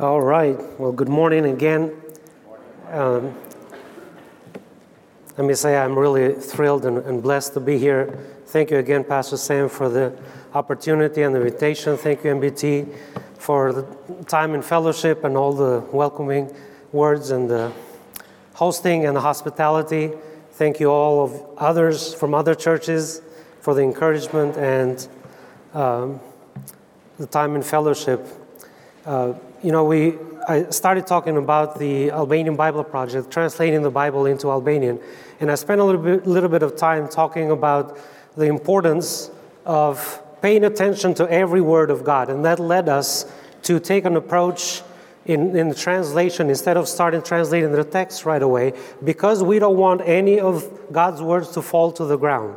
All right. Well, good morning again. Um, let me say I'm really thrilled and, and, blessed to be here. Thank you again, Pastor Sam, for the opportunity and the invitation. Thank you, MBT, for the time in fellowship and all the welcoming words and the hosting and the hospitality. Thank you all of others from other churches for the encouragement and um, the time in fellowship. Uh, you know, we I started talking about the Albanian Bible Project, translating the Bible into Albanian, and I spent a little bit, little bit of time talking about the importance of paying attention to every word of God, and that led us to take an approach in, in translation instead of starting translating the text right away, because we don't want any of God's words to fall to the ground.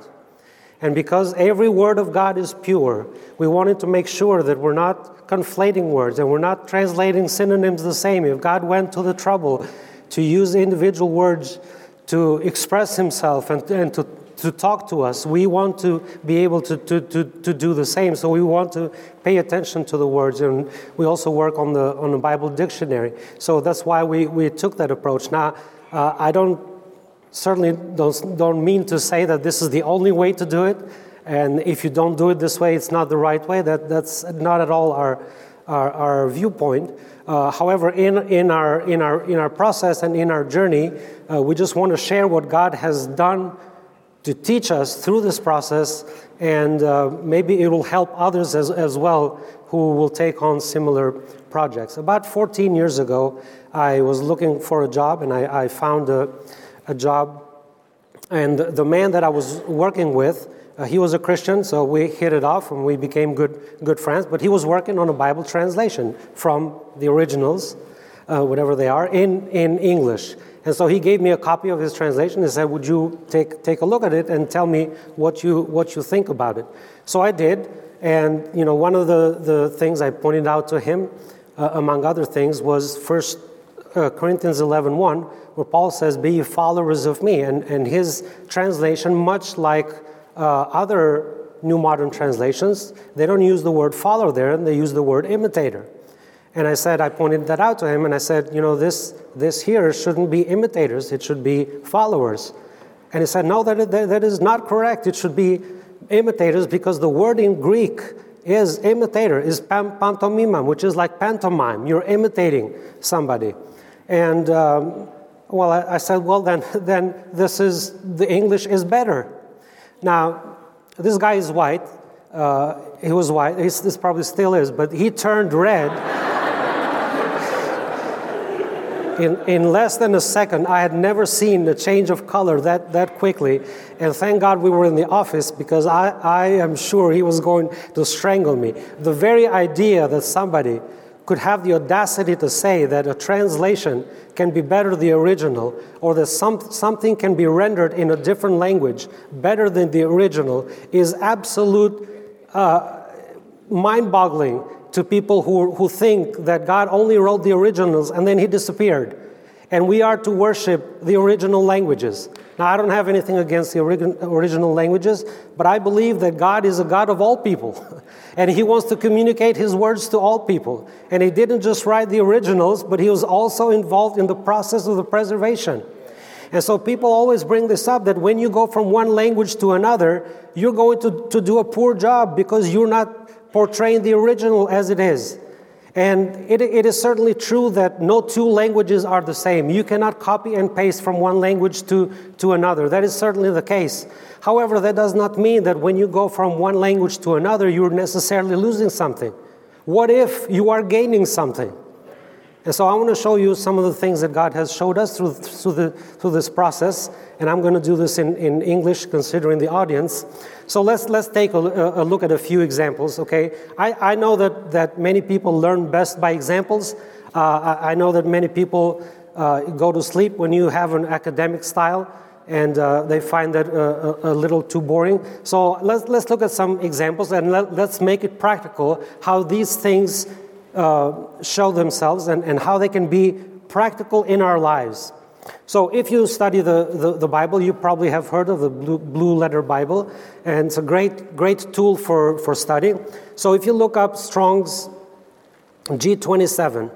And because every word of God is pure, we wanted to make sure that we're not conflating words and we're not translating synonyms the same. If God went to the trouble to use individual words to express Himself and, and to, to talk to us, we want to be able to, to, to, to do the same. So we want to pay attention to the words. And we also work on the, on the Bible dictionary. So that's why we, we took that approach. Now, uh, I don't certainly don't, don't mean to say that this is the only way to do it. And if you don't do it this way, it's not the right way. That, that's not at all our, our, our viewpoint. Uh, however, in, in, our, in, our, in our process and in our journey, uh, we just want to share what God has done to teach us through this process, and uh, maybe it will help others as, as well who will take on similar projects. About 14 years ago, I was looking for a job, and I, I found a a job. And the man that I was working with, uh, he was a Christian, so we hit it off and we became good, good friends. But he was working on a Bible translation from the originals, uh, whatever they are, in, in English. And so he gave me a copy of his translation and said, Would you take, take a look at it and tell me what you, what you think about it? So I did. And you know, one of the, the things I pointed out to him, uh, among other things, was First uh, Corinthians 11 1, where Paul says, Be ye followers of me. And, and his translation, much like uh, other New Modern translations, they don't use the word follow there, they use the word imitator. And I said, I pointed that out to him, and I said, you know, this, this here shouldn't be imitators, it should be followers. And he said, no, that, that, that is not correct. It should be imitators because the word in Greek is imitator, is pantomima, which is like pantomime. You're imitating somebody. And um, well, I, I, said, well, then, then this is, the English is better. Now, this guy is white. Uh, he was white. He's, this probably still is, but he turned red. in, in less than a second, I had never seen a change of color that, that quickly. And thank God we were in the office because I, I am sure he was going to strangle me. The very idea that somebody could have the audacity to say that a translation can be better than the original, or that some, something can be rendered in a different language better than the original, is absolute uh, mind boggling to people who, who think that God only wrote the originals and then he disappeared. And we are to worship the original languages. Now, I don't have anything against the original languages, but I believe that God is a God of all people. and He wants to communicate His words to all people. And He didn't just write the originals, but He was also involved in the process of the preservation. And so people always bring this up that when you go from one language to another, you're going to, to do a poor job because you're not portraying the original as it is. And it, it is certainly true that no two languages are the same. You cannot copy and paste from one language to, to another. That is certainly the case. However, that does not mean that when you go from one language to another, you're necessarily losing something. What if you are gaining something? And so I want to show you some of the things that God has showed us through, through, the, through this process. And I'm going to do this in, in English, considering the audience. So let's, let's take a, a look at a few examples, okay? I, I know that, that many people learn best by examples. Uh, I, I, know that many people uh, go to sleep when you have an academic style and uh, they find that uh, a, a, little too boring. So let's, let's look at some examples and let, us make it practical how these things uh, show themselves and, and how they can be practical in our lives. So, if you study the, the, the, Bible, you probably have heard of the Blue, Blue Letter Bible, and it's a great, great tool for, for studying. So, if you look up Strong's G27,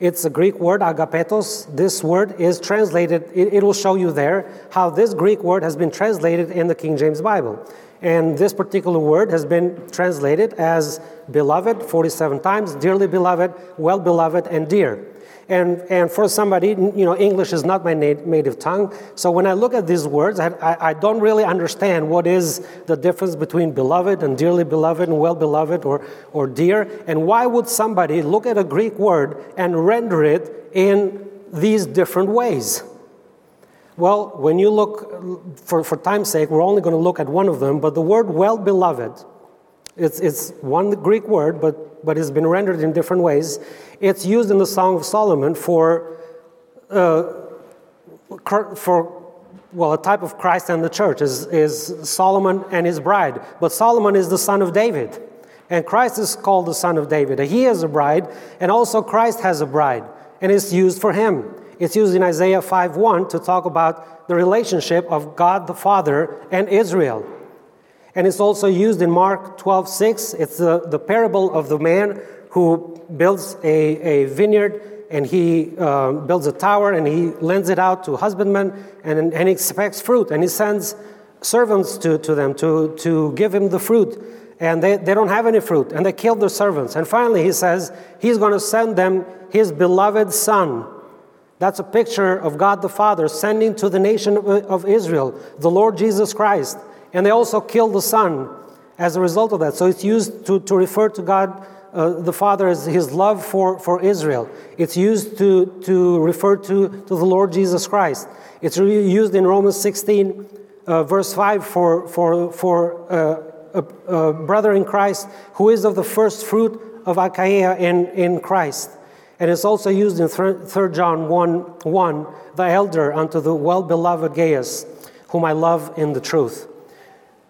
It's a Greek word, agapetos. This word is translated, it, it will show you there how this Greek word has been translated in the King James Bible. And this particular word has been translated as beloved 47 times, dearly beloved, well beloved, and dear. And, and for somebody, you know, English is not my native tongue. So when I look at these words, I, I, I don't really understand what is the difference between beloved and dearly beloved and well beloved or, or dear. And why would somebody look at a Greek word and render it in these different ways? Well, when you look, for, for time's sake, we're only going to look at one of them, but the word well beloved, it's, it's one Greek word, but but it's been rendered in different ways. It's used in the Song of Solomon for, uh, for well, a type of Christ and the church is, is Solomon and his bride. But Solomon is the son of David, and Christ is called the son of David. He is a bride, and also Christ has a bride, and it's used for him. It's used in Isaiah 5:1 to talk about the relationship of God the Father and Israel. And it's also used in Mark 12:6. It's the, the parable of the man who builds a, a vineyard and he uh, builds a tower and he lends it out to husbandmen and, and he expects fruit and he sends servants to, to them to, to give him the fruit and they, they don't have any fruit and they kill the servants and finally he says he's going to send them his beloved son that's a picture of god the father sending to the nation of israel the lord jesus christ and they also killed the Son as a result of that. So it's used to, to refer to God uh, the Father as his love for, for Israel. It's used to, to refer to, to the Lord Jesus Christ. It's used in Romans 16, uh, verse 5, for, for, for uh, a, a, brother in Christ who is of the first fruit of Achaia in, in Christ. And it's also used in 3 John 1, 1, the elder unto the well beloved Gaius, whom I love in the truth.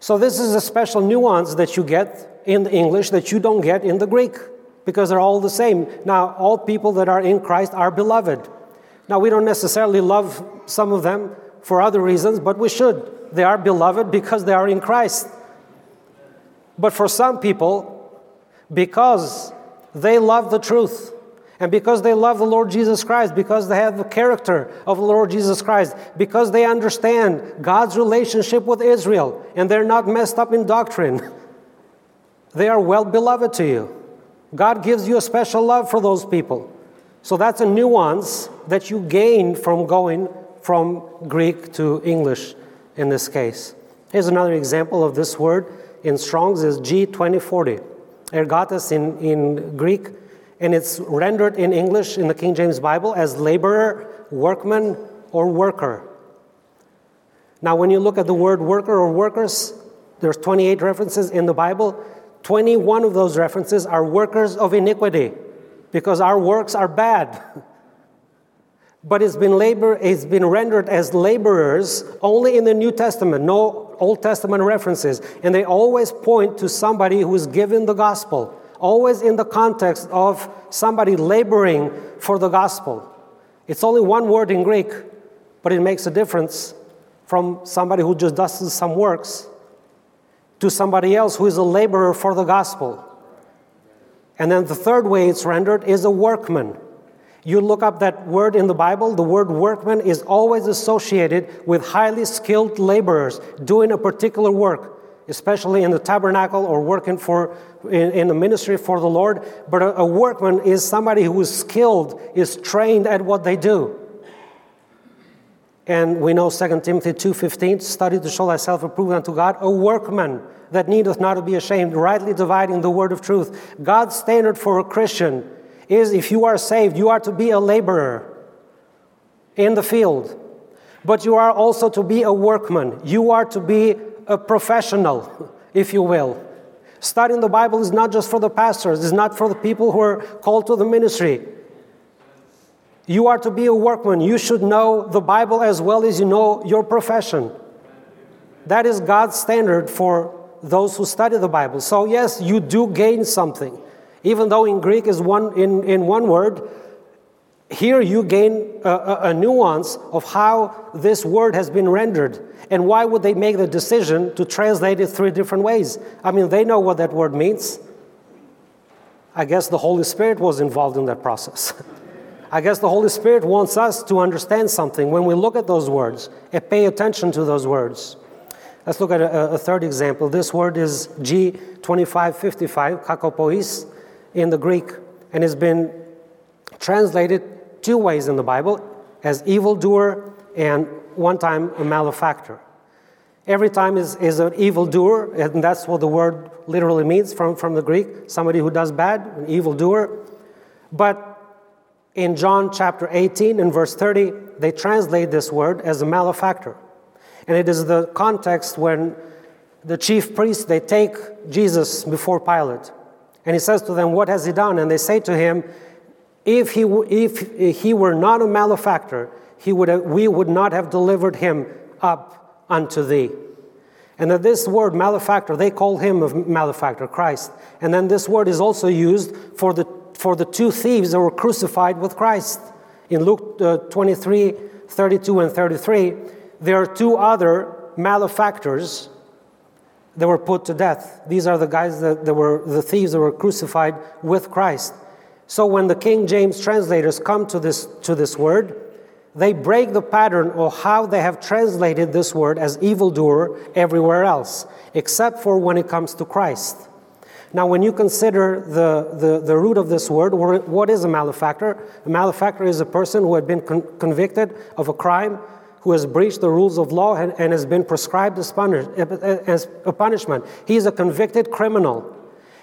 So, this is a special nuance that you get in the English that you don't get in the Greek because they're all the same. Now, all people that are in Christ are beloved. Now, we don't necessarily love some of them for other reasons, but we should. They are beloved because they are in Christ. But for some people, because they love the truth, and because they love the Lord Jesus Christ, because they have the character of the Lord Jesus Christ, because they understand God's relationship with Israel, and they're not messed up in doctrine, they are well beloved to you. God gives you a special love for those people. So that's a nuance that you gain from going from Greek to English in this case. Here's another example of this word in Strong's is G2040. Ergatas in, in Greek and it's rendered in English in the King James Bible as laborer, workman, or worker. Now, when you look at the word worker or workers, there's 28 references in the Bible. 21 of those references are workers of iniquity because our works are bad. But it's been labor, it's been rendered as laborers only in the New Testament, no Old Testament references. And they always point to somebody who is given the gospel always in the context of somebody laboring for the gospel. It's only one word in Greek, but it makes a difference from somebody who just does some works to somebody else who is a laborer for the gospel. And then the third way it's rendered is a workman. You look up that word in the Bible, the word workman is always associated with highly skilled laborers doing a particular work especially in the tabernacle or working for in, in the ministry for the Lord. But a, a workman is somebody who is skilled, is trained at what they do. And we know 2 Timothy 2.15, study to show thyself approved unto God, a workman that needeth not to be ashamed, rightly dividing the word of truth. God's standard for a Christian is if you are saved, you are to be a laborer in the field. But you are also to be a workman. You are to be a professional, if you will. Studying the Bible is not just for the pastors, it's not for the people who are called to the ministry. You are to be a workman. You should know the Bible as well as you know your profession. That is God's standard for those who study the Bible. So, yes, you do gain something. Even though in Greek is one in, in one word, here you gain a, a, nuance of how this word has been rendered. And why would they make the decision to translate it three different ways? I mean, they know what that word means. I guess the Holy Spirit was involved in that process. I guess the Holy Spirit wants us to understand something when we look at those words and pay attention to those words. Let's look at a, a third example. This word is G2555, kakopoios, in the Greek, and has been translated two ways in the Bible as evildoer and one time a malefactor. Every time is, is an evildoer, and that's what the word literally means from, from the Greek somebody who does bad, an evildoer. But in John chapter 18 and verse 30, they translate this word as a malefactor. And it is the context when the chief priests they take Jesus before Pilate. And he says to them, What has he done? And they say to him, If he, if he were not a malefactor, he would have, we would not have delivered him up unto thee. And that this word malefactor, they call him a malefactor, Christ. And then this word is also used for the, for the two thieves that were crucified with Christ. In Luke uh, 23 32 and 33, there are two other malefactors that were put to death. These are the guys that, that were the thieves that were crucified with Christ. So when the King James translators come to this, to this word, they break the pattern of how they have translated this word as evildoer everywhere else, except for when it comes to Christ. Now, when you consider the, the, the root of this word, what is a malefactor? A malefactor is a person who had been con- convicted of a crime who has breached the rules of law and, and has been prescribed as, punish, as a punishment. He is a convicted criminal.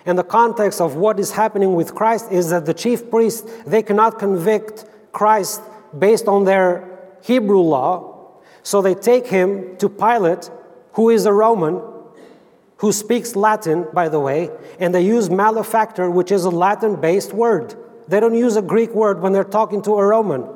And the context of what is happening with Christ is that the chief priests, they cannot convict Christ based on their Hebrew law. So they take him to Pilate, who is a Roman, who speaks Latin, by the way, and they use malefactor, which is a Latin based word. They don't use a Greek word when they're talking to a Roman.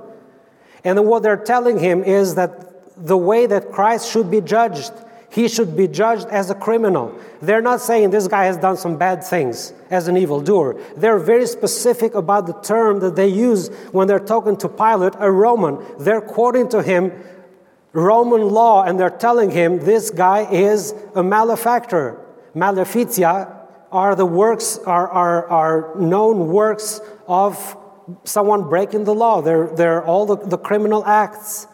And what they're telling him is that the way that Christ should be judged, he should be judged as a criminal. They're not saying this guy has done some bad things as an evildoer. They're very specific about the term that they use when they're talking to Pilate, a Roman. They're quoting to him Roman law and they're telling him this guy is a malefactor. Maleficia are the works, are, are, are known works of someone breaking the law. They're, they're all the, the criminal acts.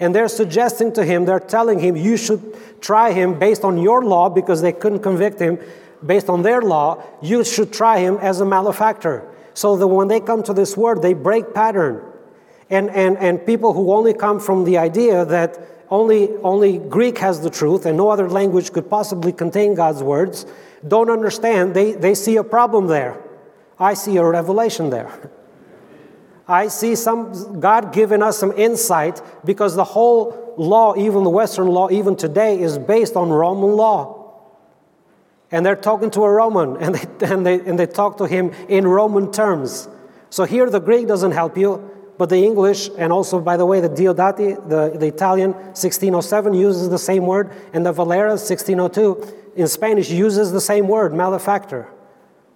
And they're suggesting to him, they're telling him, you should try him based on your law because they couldn't convict him based on their law. You should try him as a malefactor. So that when they come to this word, they break pattern. And, and, and people who only come from the idea that only, only Greek has the truth and no other language could possibly contain God's words don't understand. They, they see a problem there. I see a revelation there. I see some God giving us some insight because the whole law, even the Western law, even today, is based on Roman law. And they're talking to a Roman, and they, and they, and they talk to him in Roman terms. So here the Greek doesn't help you, but the English, and also, by the way, the Diodati, the, the Italian 1607 uses the same word, and the Valera 1602 in Spanish uses the same word, malefactor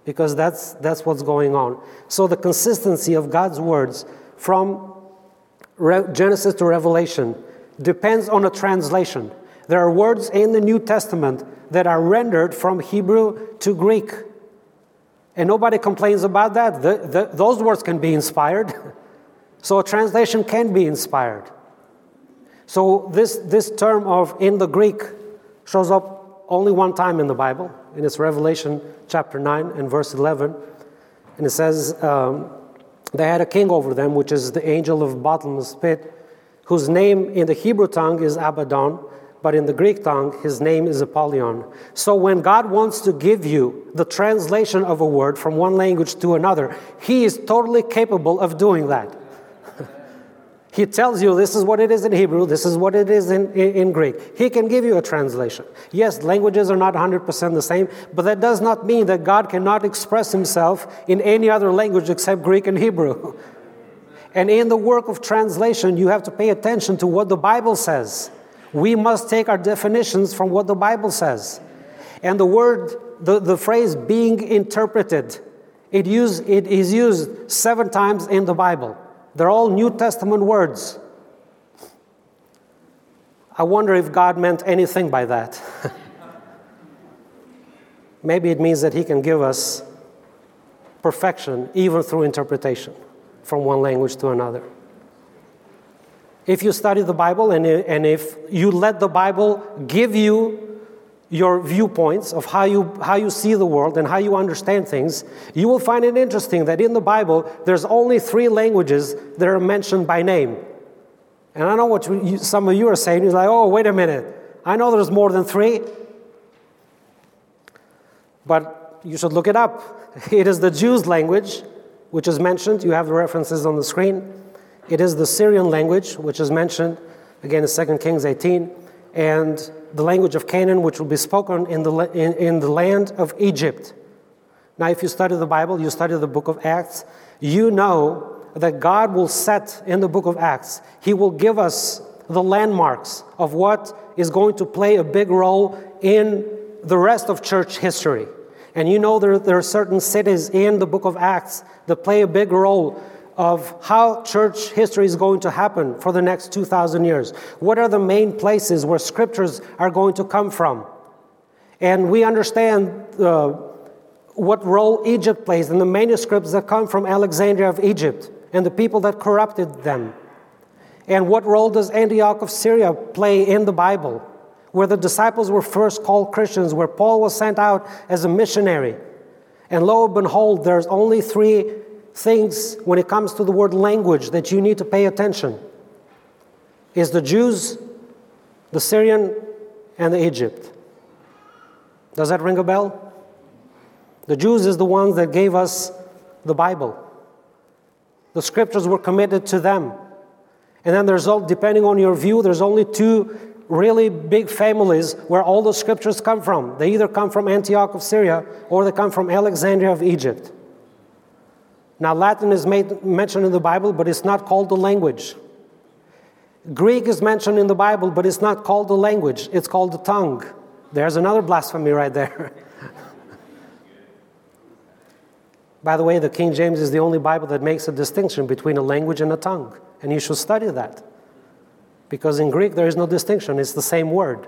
because that's, that's what's going on. So, the consistency of God's words from Re- Genesis to Revelation depends on a translation. There are words in the New Testament that are rendered from Hebrew to Greek. And nobody complains about that. The, the, those words can be inspired. so, a translation can be inspired. So, this, this term of in the Greek shows up only one time in the Bible and its Revelation chapter 9 and verse 11. And it says, um, They had a king over them, which is the angel of bottomless pit, whose name in the Hebrew tongue is Abaddon, but in the Greek tongue, his name is Apollyon. So when God wants to give you the translation of a word from one language to another, he is totally capable of doing that. He tells you this is what it is in Hebrew, this is what it is in, in, Greek. He can give you a translation. Yes, languages are not 100% the same, but that does not mean that God cannot express himself in any other language except Greek and Hebrew. And in the work of translation, you have to pay attention to what the Bible says. We must take our definitions from what the Bible says. And the word, the, the phrase being interpreted, it, use, it is used seven times in the Bible. They're all New Testament words. I wonder if God meant anything by that. Maybe it means that He can give us perfection even through interpretation. from one language to another. If you study the Bible and, and if you let the Bible give you your viewpoints of how you, how you see the world and how you understand things, you will find it interesting that in the Bible, there's only three languages that are mentioned by name. And I know what you, some of you are saying. You're like, oh, wait a minute. I know there's more than three. But you should look it up. It is the Jews' language, which is mentioned. You have the references on the screen. It is the Syrian language, which is mentioned again in 2 Kings 18. And the language of Canaan, which will be spoken in the, in, in the land of Egypt. Now, if you study the Bible, you study the book of Acts, you know that God will set in the book of Acts, He will give us the landmarks of what is going to play a big role in the rest of church history. And you know there, there are certain cities in the book of Acts that play a big role of how church history is going to happen for the next 2,000 years. What are the main places where scriptures are going to come from? And we understand uh, what role Egypt plays in the manuscripts that come from Alexandria of Egypt and the people that corrupted them. And what role does Antioch of Syria play in the Bible, where the disciples were first called Christians, where Paul was sent out as a missionary? And lo and behold, there's only three things when it comes to the word language that you need to pay attention is the Jews, the Syrian, and the Egypt. Does that ring a bell? The Jews is the ones that gave us the Bible. The scriptures were committed to them. And then there's all, depending on your view, there's only two really big families where all the scriptures come from. They either come from Antioch of Syria or they come from Alexandria of Egypt. Now, Latin is made, mentioned in the Bible, but it's not called the language. Greek is mentioned in the Bible, but it's not called the language, it's called the tongue. There's another blasphemy right there. By the way, the King James is the only Bible that makes a distinction between a language and a tongue, and you should study that. Because in Greek, there is no distinction, it's the same word.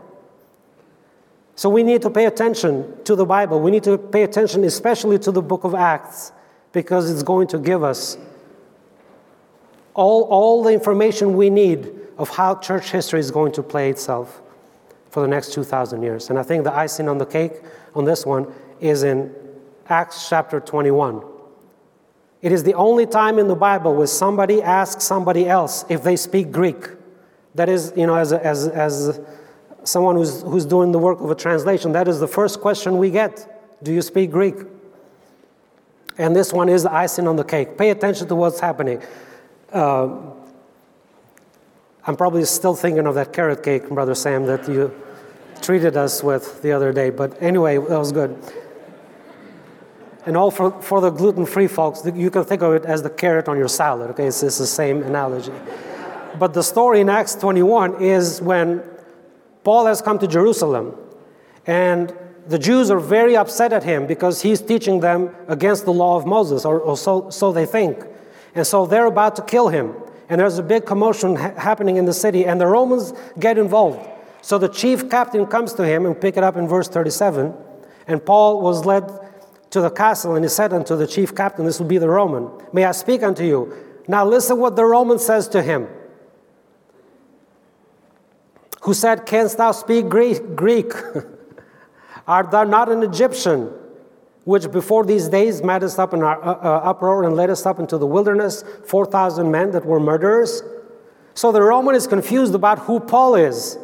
So we need to pay attention to the Bible. We need to pay attention, especially to the book of Acts because it's going to give us all, all the information we need of how church history is going to play itself for the next 2,000 years. And I think the icing on the cake on this one is in Acts chapter 21. It is the only time in the Bible where somebody asks somebody else if they speak Greek. That is, you know, as, a, as, as someone who's, who's doing the work of a translation, that is the first question we get Do you speak Greek? And this one is the icing on the cake. Pay attention to what's happening. Uh, I'm probably still thinking of that carrot cake, Brother Sam, that you treated us with the other day. But anyway, that was good. And all for, for the gluten free folks, you can think of it as the carrot on your salad, okay? It's, it's the same analogy. But the story in Acts 21 is when Paul has come to Jerusalem and the Jews are very upset at him because he's teaching them against the law of Moses, or, or so, so they think. And so they're about to kill him. And there's a big commotion ha- happening in the city, and the Romans get involved. So the chief captain comes to him and pick it up in verse 37. And Paul was led to the castle, and he said unto the chief captain, This will be the Roman, May I speak unto you? Now listen what the Roman says to him. Who said, Canst thou speak Greek? Art thou not an Egyptian, which before these days made us up in our uh, uh, uproar and led us up into the wilderness, 4,000 men that were murderers? So the Roman is confused about who Paul is.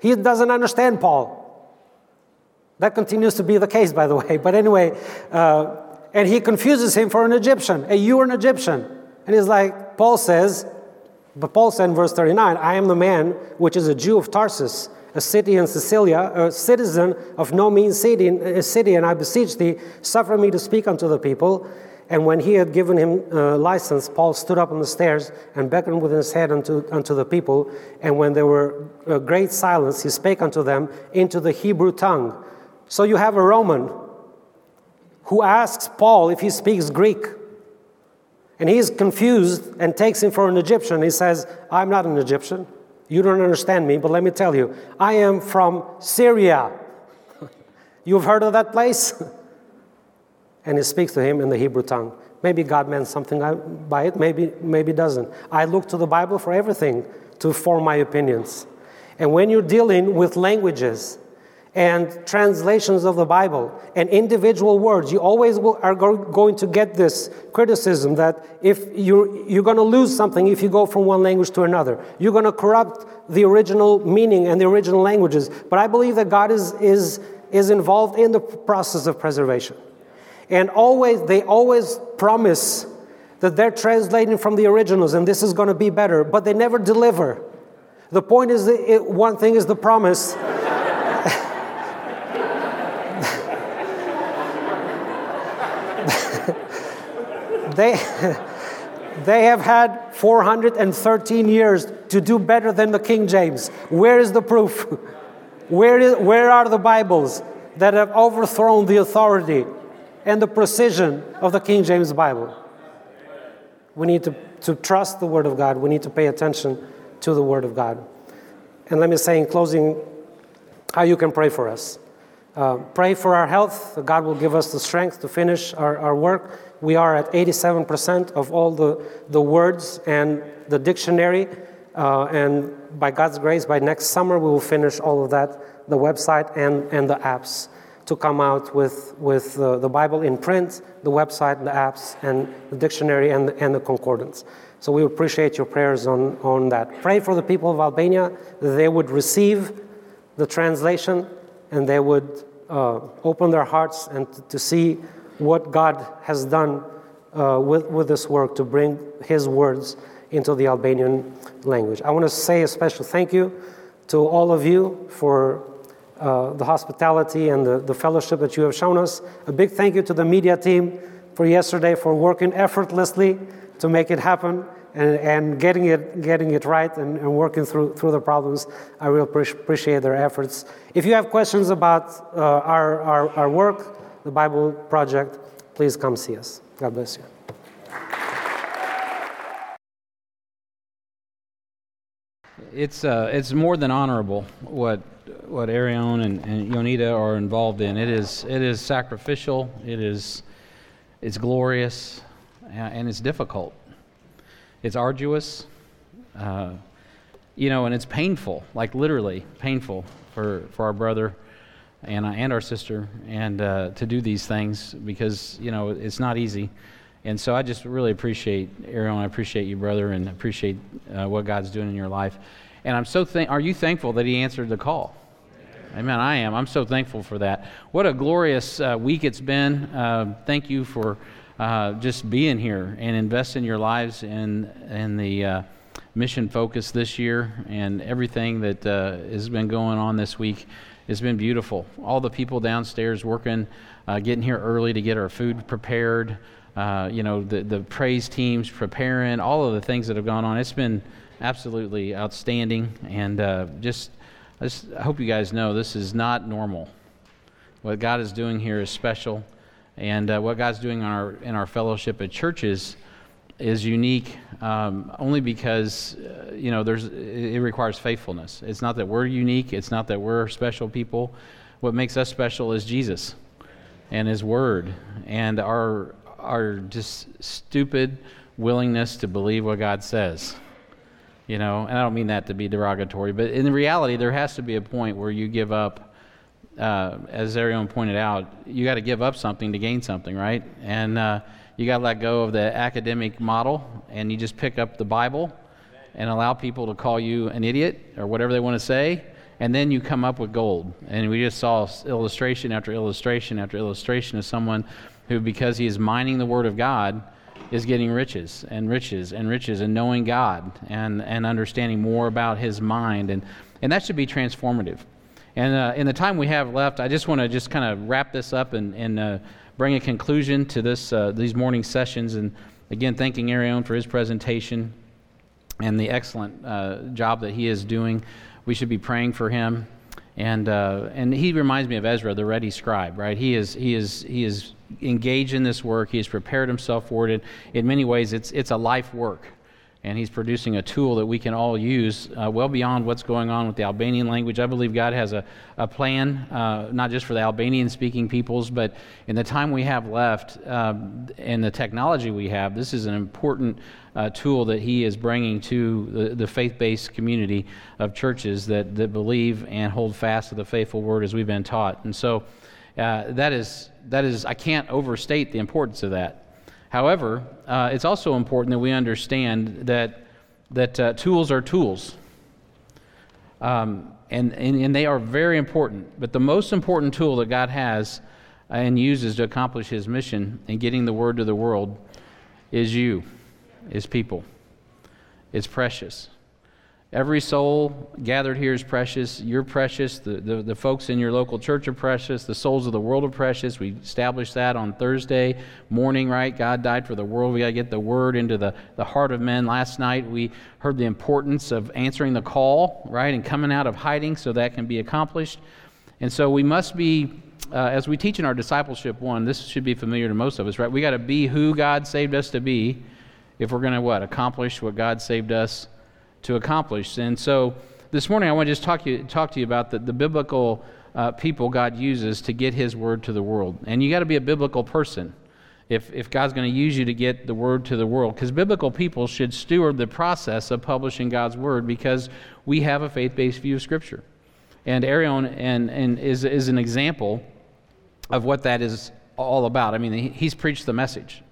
He doesn't understand Paul. That continues to be the case, by the way. But anyway, uh, and he confuses him for an Egyptian. Hey, you are an Egyptian. And he's like, Paul says, but Paul said in verse 39, I am the man which is a Jew of Tarsus a city in Cilicia, a citizen of no mean city, city, and I beseech thee, suffer me to speak unto the people. And when he had given him uh, license, Paul stood up on the stairs and beckoned with his head unto, unto the people. And when there were a great silence, he spake unto them into the Hebrew tongue. So you have a Roman who asks Paul if he speaks Greek. And he is confused and takes him for an Egyptian. He says, I'm not an Egyptian. You don't understand me, but let me tell you I am from Syria. You've heard of that place? and he speaks to him in the Hebrew tongue. Maybe God meant something by it, maybe, maybe doesn't. I look to the Bible for everything to form my opinions. And when you're dealing with languages and translations of the Bible and individual words, you always will, are going to get this criticism that if you're, you're going to lose something if you go from one language to another. You're going to corrupt the original meaning and the original languages. But I believe that God is, is, is involved in the process of preservation. And always, they always promise that they're translating from the originals and this is going to be better, but they never deliver. The point is it, one thing is the promise. They, they have had 413 years to do better than the King James. Where is the proof? Where, is, where are the Bibles that have overthrown the authority and the precision of the King James Bible? We need to, to trust the Word of God. We need to pay attention to the Word of God. And let me say in closing how you can pray for us. Uh, pray for our health. God will give us the strength to finish our, our work. We are at 87% of all the, the words and the dictionary. Uh, and by God's grace, by next summer, we will finish all of that the website and, and the apps to come out with, with uh, the Bible in print, the website, the apps, and the dictionary and, and the concordance. So we appreciate your prayers on, on that. Pray for the people of Albania that they would receive the translation and they would uh, open their hearts and to, see what God has done uh, with, with this work to bring His words into the Albanian language. I want to say a special thank you to all of you for uh, the hospitality and the, the fellowship that you have shown us. A big thank you to the media team for yesterday for working effortlessly to make it happen and, and getting, it, getting it right and, and working through, through the problems. I really appreciate their efforts. If you have questions about uh, our, our, our work, the Bible Project, please come see us. God bless you. It's, uh, it's more than honorable what what Arion and, and Yonita are involved in. It is, it is sacrificial, it is it's glorious, and it's difficult. It's arduous, uh, you know, and it's painful, like literally painful for, for our brother uh, and our sister and uh, to do these things because, you know, it's not easy. And so I just really appreciate, Arion, I appreciate you, brother, and appreciate uh, what God's doing in your life. And I'm so. Are you thankful that He answered the call? Amen. I am. I'm so thankful for that. What a glorious uh, week it's been. Uh, thank you for uh, just being here and investing your lives in in the uh, mission focus this year and everything that has been going on this week. It's been beautiful. All the people downstairs working, uh, getting here early to get our food prepared. you know, the the praise teams preparing all of the things that have gone on. It's been absolutely outstanding and just I, just, hope you guys know this is not normal. What God is doing here is special, and uh, what God's doing in our, in our fellowship at churches is unique um, only because uh, you know there's it requires faithfulness. It's not that we're unique. It's not that we're special people. What makes us special is Jesus and His Word and our our just stupid willingness to believe what God says you know, and I don't mean that to be derogatory, but in reality, there has to be a point where you give up. Uh, as Arion pointed out, you got to give up something to gain something, right? And uh, you got to let go of the academic model, and you just pick up the Bible and allow people to call you an idiot or whatever they want to say, and then you come up with gold. And we just saw illustration after illustration after illustration of someone who, because he is mining the Word of God, is getting riches and riches and riches and knowing God and, and understanding more about His mind. And, and that should be transformative. And uh, in the time we have left, I just want to just kind of wrap this up and, and uh, bring a conclusion to this, uh, these morning sessions. And again, thanking Arion for his presentation and the excellent uh, job that he is doing. We should be praying for him. And, uh, and he reminds me of Ezra, the ready scribe, right? He is, he is, he is engaged in this work. He has prepared himself for it. In many ways, it's, it's a life work. And he's producing a tool that we can all use uh, well beyond what's going on with the Albanian language. I believe God has a, a plan, uh, not just for the Albanian speaking peoples, but in the time we have left um, and the technology we have, this is an important uh, tool that he is bringing to the, the faith based community of churches that, that believe and hold fast to the faithful word as we've been taught. And so uh, that, is, that is, I can't overstate the importance of that. However, uh, it's also important that we understand that, that uh, tools are tools. Um, and, and, and, they are very important. But the most important tool that God has and uses to accomplish his mission in getting the word to the world is you, is people. It's precious. Every soul gathered here is precious. You're precious. The, the, the, folks in your local church are precious. The souls of the world are precious. We established that on Thursday morning, right? God died for the world. We got to get the word into the, the heart of men. Last night, we heard the importance of answering the call, right? And coming out of hiding so that can be accomplished. And so we must be, uh, as we teach in our discipleship one, this should be familiar to most of us, right? We got to be who God saved us to be if we're going to what? Accomplish what God saved us to accomplish. And so this morning I want to just talk, you, talk to you about the, the biblical uh, people God uses to get his word to the world. And you got to be a biblical person if, if God's going to use you to get the word to the world. Because biblical people should steward the process of publishing God's word because we have a faith based view of Scripture. And Arion and, and is, is an example of what that is all about. I mean, he, he's preached the message.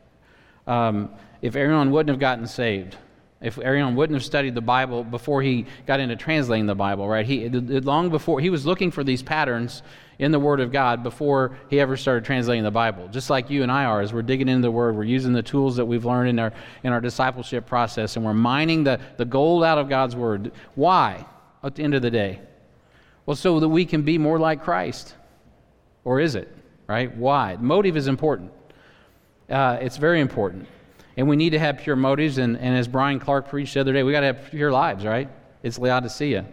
Um, if Arion wouldn't have gotten saved, if Arion wouldn't have studied the Bible before he got into translating the Bible, right? He long before he was looking for these patterns in the Word of God before he ever started translating the Bible. Just like you and I are, as we're digging into the Word, we're using the tools that we've learned in our in our discipleship process, and we're mining the, the gold out of God's Word. Why? At the end of the day, well, so that we can be more like Christ, or is it? Right? Why? Motive is important. Uh, it's very important. And we need to have pure motives. And, and as Brian Clark preached the other day, we got to have pure lives, right? It's Laodicea.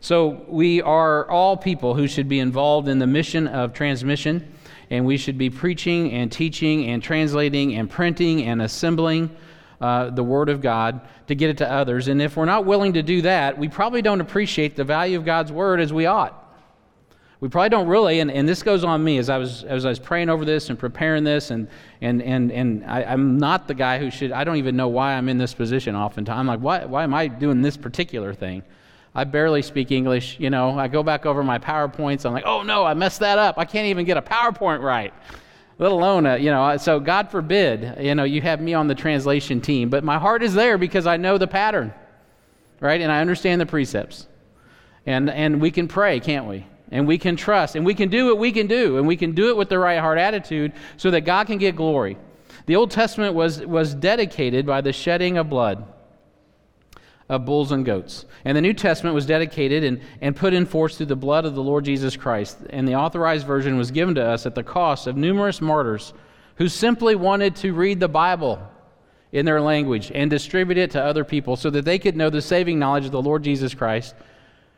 So we are all people who should be involved in the mission of transmission. And we should be preaching and teaching and translating and printing and assembling uh, the Word of God to get it to others. And if we're not willing to do that, we probably don't appreciate the value of God's Word as we ought we probably don't really, and, and this goes on me as I was as I was praying over this and preparing this, and and and and I, am not the guy who should. I don't even know why I'm in this position. Oftentimes, I'm like, why why am I doing this particular thing? I barely speak English. You know, I go back over my PowerPoints. I'm like, oh no, I messed that up. I can't even get a PowerPoint right, let alone a, you know. So God forbid, you know, you have me on the translation team. But my heart is there because I know the pattern, right, and I understand the precepts, and and we can pray, can't we? And we can trust and we can do what we can do and we can do it with the right heart attitude so that God can get glory. The Old Testament was, was dedicated by the shedding of blood of bulls and goats. And the New Testament was dedicated and, and put in force through the blood of the Lord Jesus Christ. And the authorized version was given to us at the cost of numerous martyrs who simply wanted to read the Bible in their language and distribute it to other people so that they could know the saving knowledge of the Lord Jesus Christ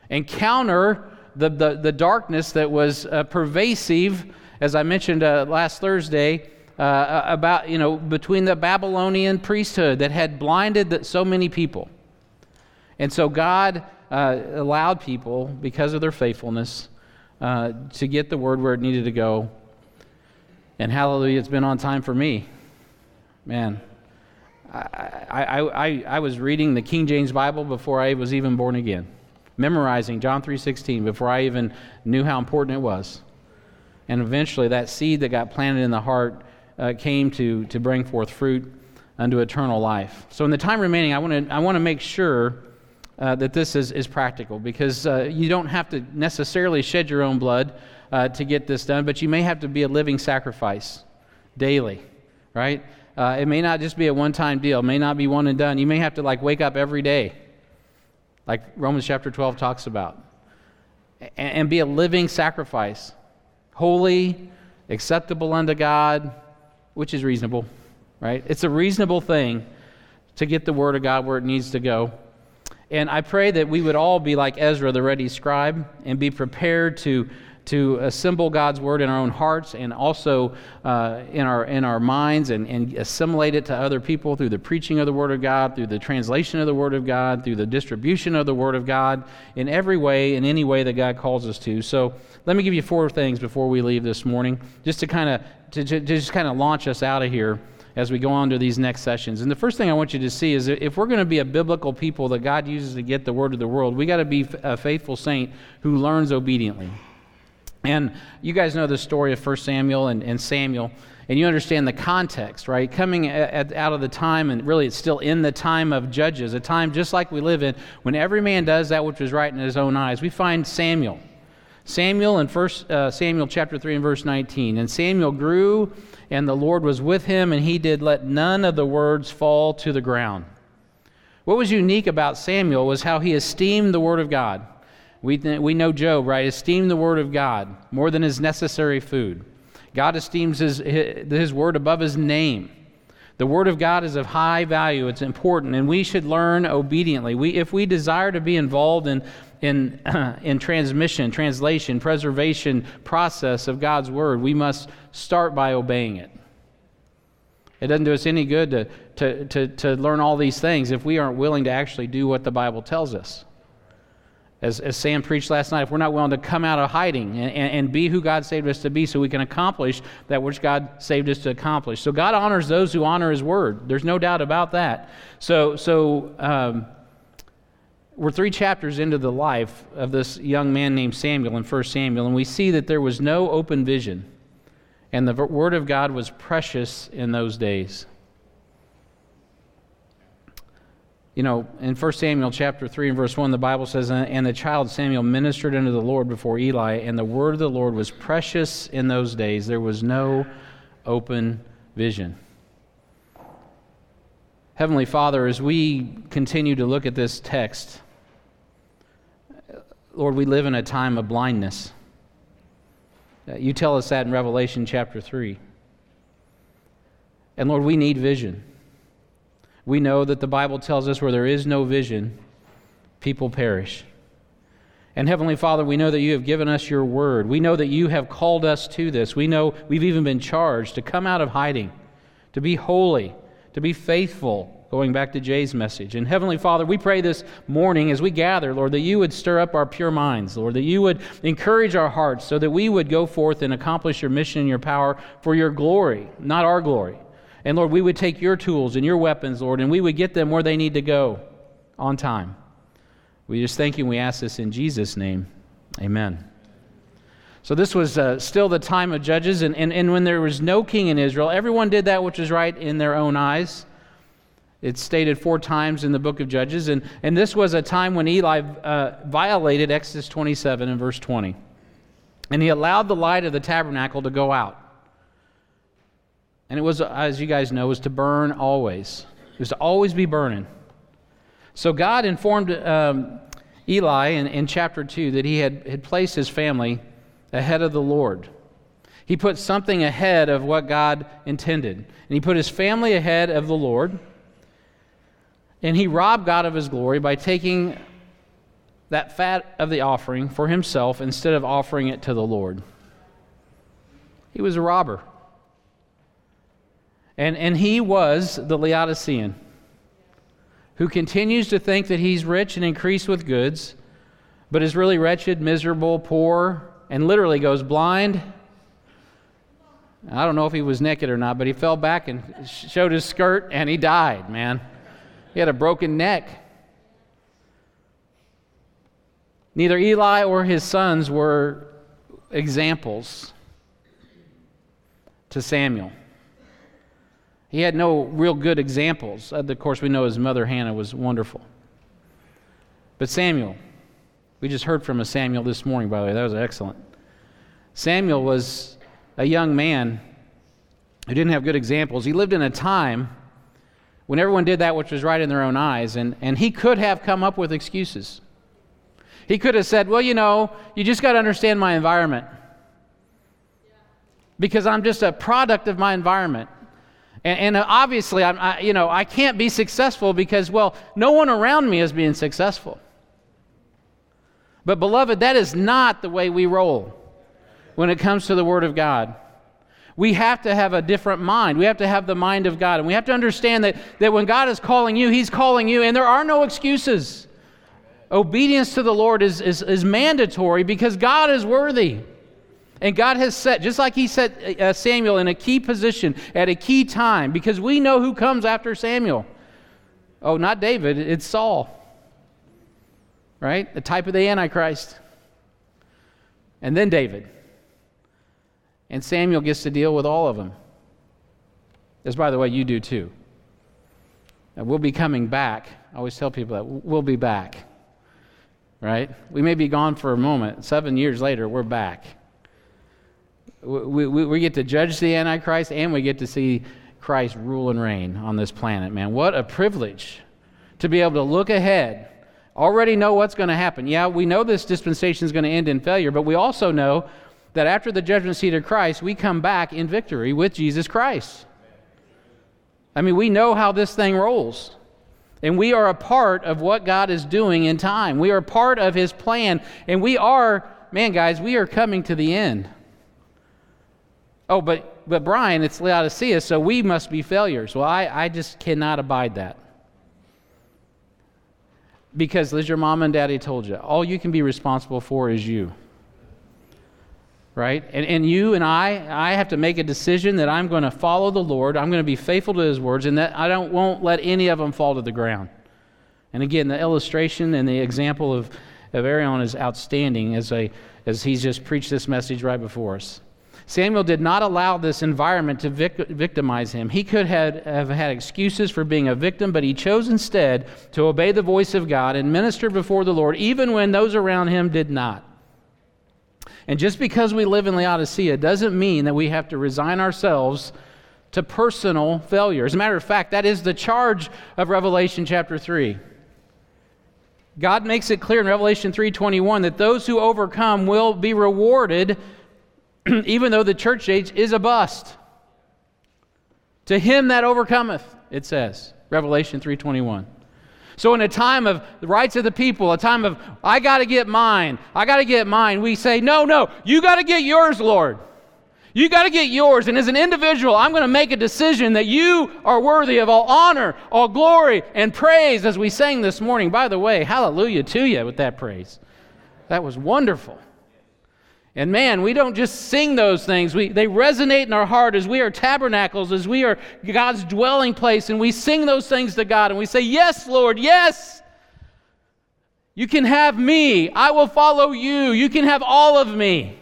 and counter the, the, the darkness that was uh, pervasive, as I mentioned uh, last Thursday, uh, about, you know, between the Babylonian priesthood that had blinded so many people. And so God uh, allowed people, because of their faithfulness, uh, to get the word where it needed to go. And hallelujah, it's been on time for me. Man, I, I, I, I was reading the King James Bible before I was even born again memorizing John 3:16 before I even knew how important it was. And eventually that seed that got planted in the heart uh, came to, to bring forth fruit unto eternal life. So in the time remaining, I want to I want to make sure uh, that this is, is practical because uh, you don't have to necessarily shed your own blood uh, to get this done, but you may have to be a living sacrifice daily, right? Uh, it may not just be a one time deal, it may not be one and done. You may have to like wake up every day like Romans chapter 12 talks about, and, be a living sacrifice, holy, acceptable unto God, which is reasonable, right? It's a reasonable thing to get the word of God where it needs to go. And I pray that we would all be like Ezra, the ready scribe, and be prepared to, to assemble God's word in our own hearts and also uh, in, our, in our minds and, and assimilate it to other people through the preaching of the word of God, through the translation of the word of God, through the distribution of the word of God, in every way, in any way that God calls us to. So let me give you four things before we leave this morning, just to kind of to, to, just kind of launch us out of here as we go on to these next sessions. And the first thing I want you to see is if we're going to be a biblical people that God uses to get the word of the world, we got to be a faithful saint who learns obediently. And you guys know the story of 1 Samuel and, and Samuel, and you understand the context, right? Coming at, out of the time, and really it's still in the time of Judges, a time just like we live in, when every man does that which is right in his own eyes. We find Samuel. Samuel in 1 uh, Samuel chapter 3 and verse 19. And Samuel grew, and the Lord was with him, and he did let none of the words fall to the ground. What was unique about Samuel was how he esteemed the word of God. We, we know Job, right? Esteem the word of God more than his necessary food. God esteems his, his word above his name. The word of God is of high value, it's important, and we should learn obediently. We, if we desire to be involved in, in, uh, in transmission, translation, preservation process of God's word, we must start by obeying it. It doesn't do us any good to, to, to, to learn all these things if we aren't willing to actually do what the Bible tells us as, as Sam preached last night, if we're not willing to come out of hiding and, and, and, be who God saved us to be so we can accomplish that which God saved us to accomplish. So God honors those who honor his word. There's no doubt about that. So, so um, we're three chapters into the life of this young man named Samuel in 1 Samuel, and we see that there was no open vision, and the word of God was precious in those days. You know, in 1 Samuel chapter 3 and verse 1, the Bible says, And the child Samuel ministered unto the Lord before Eli, and the word of the Lord was precious in those days. There was no open vision. Heavenly Father, as we continue to look at this text, Lord, we live in a time of blindness. Uh, you tell us that in Revelation chapter 3. And Lord, we need vision we know that the Bible tells us where there is no vision, people perish. And Heavenly Father, we know that you have given us your word. We know that you have called us to this. We know we've even been charged to come out of hiding, to be holy, to be faithful, going back to Jay's message. And Heavenly Father, we pray this morning as we gather, Lord, that you would stir up our pure minds, Lord, that you would encourage our hearts so that we would go forth and accomplish your mission and your power for your glory, not our glory. And Lord, we would take your tools and your weapons, Lord, and we would get them where they need to go on time. We just thank you we ask this in Jesus' name. Amen. So, this was uh, still the time of judges, and, and, and when there was no king in Israel, everyone did that which was right in their own eyes. It's stated four times in the book of Judges, and, and this was a time when Eli uh, violated Exodus 27 and verse 20. And he allowed the light of the tabernacle to go out. And it was, as you guys know, was to burn always. It was to always be burning. So God informed um, Eli in, in chapter 2 that he had, had placed his family ahead of the Lord. He put something ahead of what God intended. And he put his family ahead of the Lord. And he robbed God of his glory by taking that fat of the offering for himself instead of offering it to the Lord. He was a robber. And, and he was the Laodicean who continues to think that he's rich and increased with goods, but is really wretched, miserable, poor, and literally goes blind. I don't know if he was naked or not, but he fell back and showed his skirt and he died, man. He had a broken neck. Neither Eli or his sons were examples to Samuel. He had no real good examples. Uh, of course, we know his mother Hannah was wonderful. But Samuel, we just heard from a Samuel this morning, by the way. That was excellent. Samuel was a young man who didn't have good examples. He lived in a time when everyone did that which was right in their own eyes, and, and he could have come up with excuses. He could have said, Well, you know, you just got to understand my environment. Because I'm just a product of my environment. And, and uh, obviously, I'm, I, you know, I can't be successful because, well, no one around me is being successful. But, beloved, that is not the way we roll. when it comes to the Word of God. We have to have a different mind. We have to have the mind of God. And we have to understand that, that when God is calling you, He's calling you, and there are no excuses. Obedience to the Lord is, is, is mandatory because God is worthy. And God has set, just like He set uh, Samuel in a key position at a key time, because we know who comes after Samuel. Oh, not David, it's Saul. Right? The type of the Antichrist. And then David. And Samuel gets to deal with all of them. As, by the way, you do too. Now, we'll be coming back. I always tell people that we'll be back. Right? We may be gone for a moment. Seven years later, we're back. We, we, we get to judge the Antichrist and we get to see Christ rule and reign on this planet, man. What a privilege to be able to look ahead, already know what's going to happen. Yeah, we know this dispensation is going to end in failure, but we also know that after the judgment seat of Christ, we come back in victory with Jesus Christ. I mean, we know how this thing rolls. And we are a part of what God is doing in time. We are part of His plan. And we are, man, guys, we are coming to the end. Oh, but, but Brian, it's Laodicea, so we must be failures. Well, I, I just cannot abide that. Because, as your mom and daddy told you, all you can be responsible for is you right? And, and you and I, I have to make a decision that I'm going to follow the Lord. I'm going to be faithful to His words, and that I don't won't let any of them fall to the ground. And again, the illustration and the example of, of Aaron is outstanding as, a, as he's just preached this message right before us. Samuel did not allow this environment to vic- victimize him. He could have, have had excuses for being a victim, but he chose instead to obey the voice of God and minister before the Lord, even when those around him did not. And just because we live in Laodicea doesn't mean that we have to resign ourselves to personal failure. As a matter of fact, that is the charge of Revelation chapter 3. God makes it clear in Revelation 3:21 that those who overcome will be rewarded even though the church age is a bust. To him that overcometh, it says, Revelation 3:21. So, in a time of the rights of the people, a time of, I got to get mine, I got to get mine, we say, no, no, you got to get yours, Lord. You got to get yours. And as an individual, I'm going to make a decision that you are worthy of all honor, all glory, and praise, as we sang this morning. By the way, hallelujah to you with that praise. That was wonderful. And man, we don't just sing those things. We, they resonate in our heart as we are tabernacles, as we are God's dwelling place, and we sing those things to God and we say, Yes, Lord, yes. You can have me. I will follow you. You can have all of me.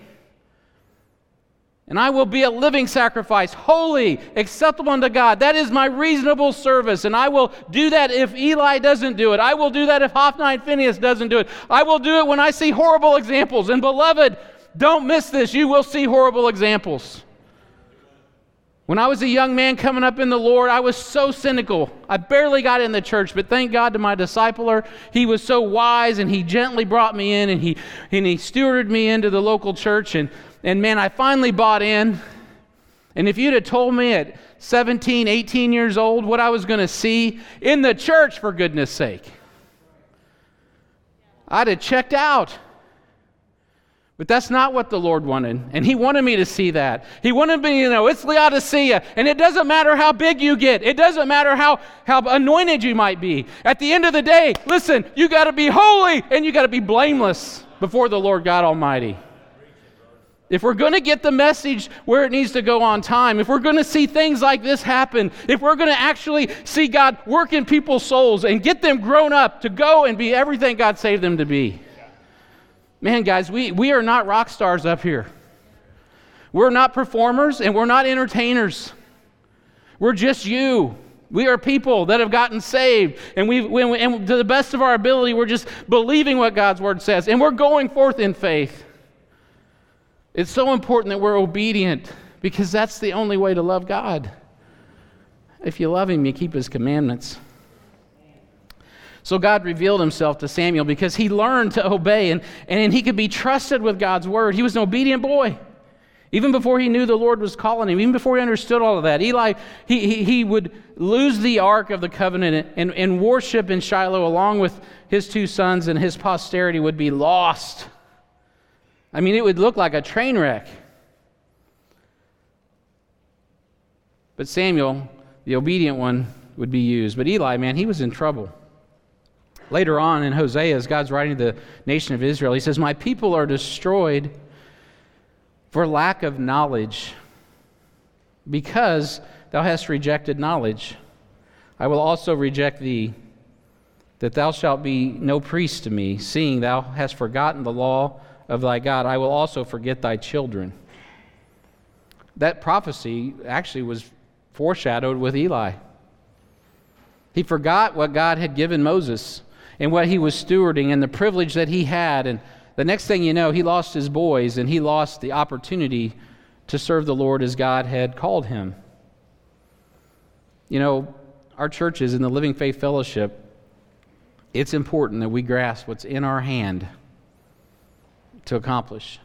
And I will be a living sacrifice, holy, acceptable unto God. That is my reasonable service. And I will do that if Eli doesn't do it. I will do that if Hophni and Phinehas doesn't do it. I will do it when I see horrible examples. And beloved, don't miss this. You will see horrible examples. When I was a young man coming up in the Lord, I was so cynical. I barely got in the church, but thank God to my discipler. He was so wise and he gently brought me in and he, and he stewarded me into the local church. And, and man, I finally bought in. And if you'd have told me at 17, 18 years old what I was going to see in the church, for goodness sake, I'd have checked out. But that's not what the Lord wanted. And He wanted me to see that. He wanted me to know it's Laodicea. And it doesn't matter how big you get, it doesn't matter how, how anointed you might be. At the end of the day, listen, you got to be holy and you got to be blameless before the Lord God Almighty. If we're going to get the message where it needs to go on time, if we're going to see things like this happen, if we're going to actually see God work in people's souls and get them grown up to go and be everything God saved them to be, Man, guys, we, we are not rock stars up here. We're not performers and we're not entertainers. We're just you. We are people that have gotten saved, and, we, and to the best of our ability, we're just believing what God's word says, and we're going forth in faith. It's so important that we're obedient because that's the only way to love God. If you love Him, you keep His commandments. So God revealed himself to Samuel because he learned to obey and, and he could be trusted with God's word. He was an obedient boy. Even before he knew the Lord was calling him, even before he understood all of that, Eli, he, he, he would lose the Ark of the Covenant and, and worship in Shiloh along with his two sons, and his posterity would be lost. I mean, it would look like a train wreck. But Samuel, the obedient one, would be used. But Eli, man, he was in trouble. Later on in Hosea, as God's writing to the nation of Israel, he says, My people are destroyed for lack of knowledge, because thou hast rejected knowledge. I will also reject thee, that thou shalt be no priest to me, seeing thou hast forgotten the law of thy God. I will also forget thy children. That prophecy actually was foreshadowed with Eli. He forgot what God had given Moses and what he was stewarding and the privilege that he had. And the next thing you know, he lost his boys and he lost the opportunity to serve the Lord as God had called him. You know, our churches in the Living Faith Fellowship, it's important that we grasp what's in our hand to accomplish,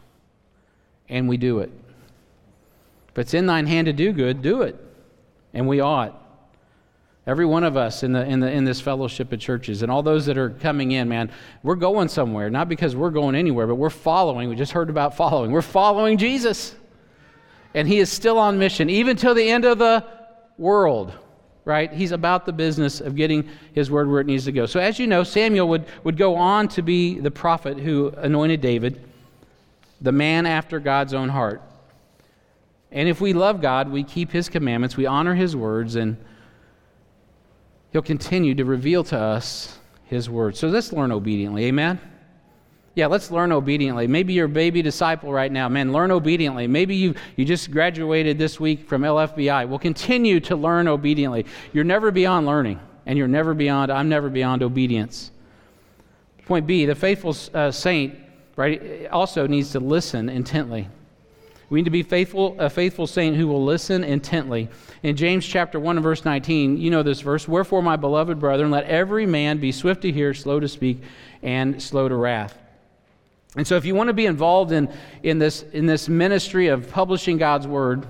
and we do it. If it's in thine hand to do good, do it. And we ought. Every one of us in, the, in, the, in this fellowship of churches and all those that are coming in, man, we're going somewhere. Not because we're going anywhere, but we're following. We just heard about following. We're following Jesus. And he is still on mission, even till the end of the world, right? He's about the business of getting his word where it needs to go. So, as you know, Samuel would, would go on to be the prophet who anointed David, the man after God's own heart. And if we love God, we keep His commandments, we honor His words, and He'll continue to reveal to us His Word. So let's learn obediently. Amen? Yeah, let's learn obediently. Maybe you're a baby disciple right now. Man, learn obediently. Maybe you, you just graduated this week from LFBI. Well, continue to learn obediently. You're never beyond learning, and you're never beyond, I'm never beyond obedience. Point B, the faithful uh, saint, right, also needs to listen intently. We need to be faithful, a faithful saint who will listen intently. In James chapter 1 and verse 19, you know this verse, Wherefore, my beloved brethren, let every man be swift to hear, slow to speak, and slow to wrath. And so if you want to be involved in, in, this, in this ministry of publishing God's word,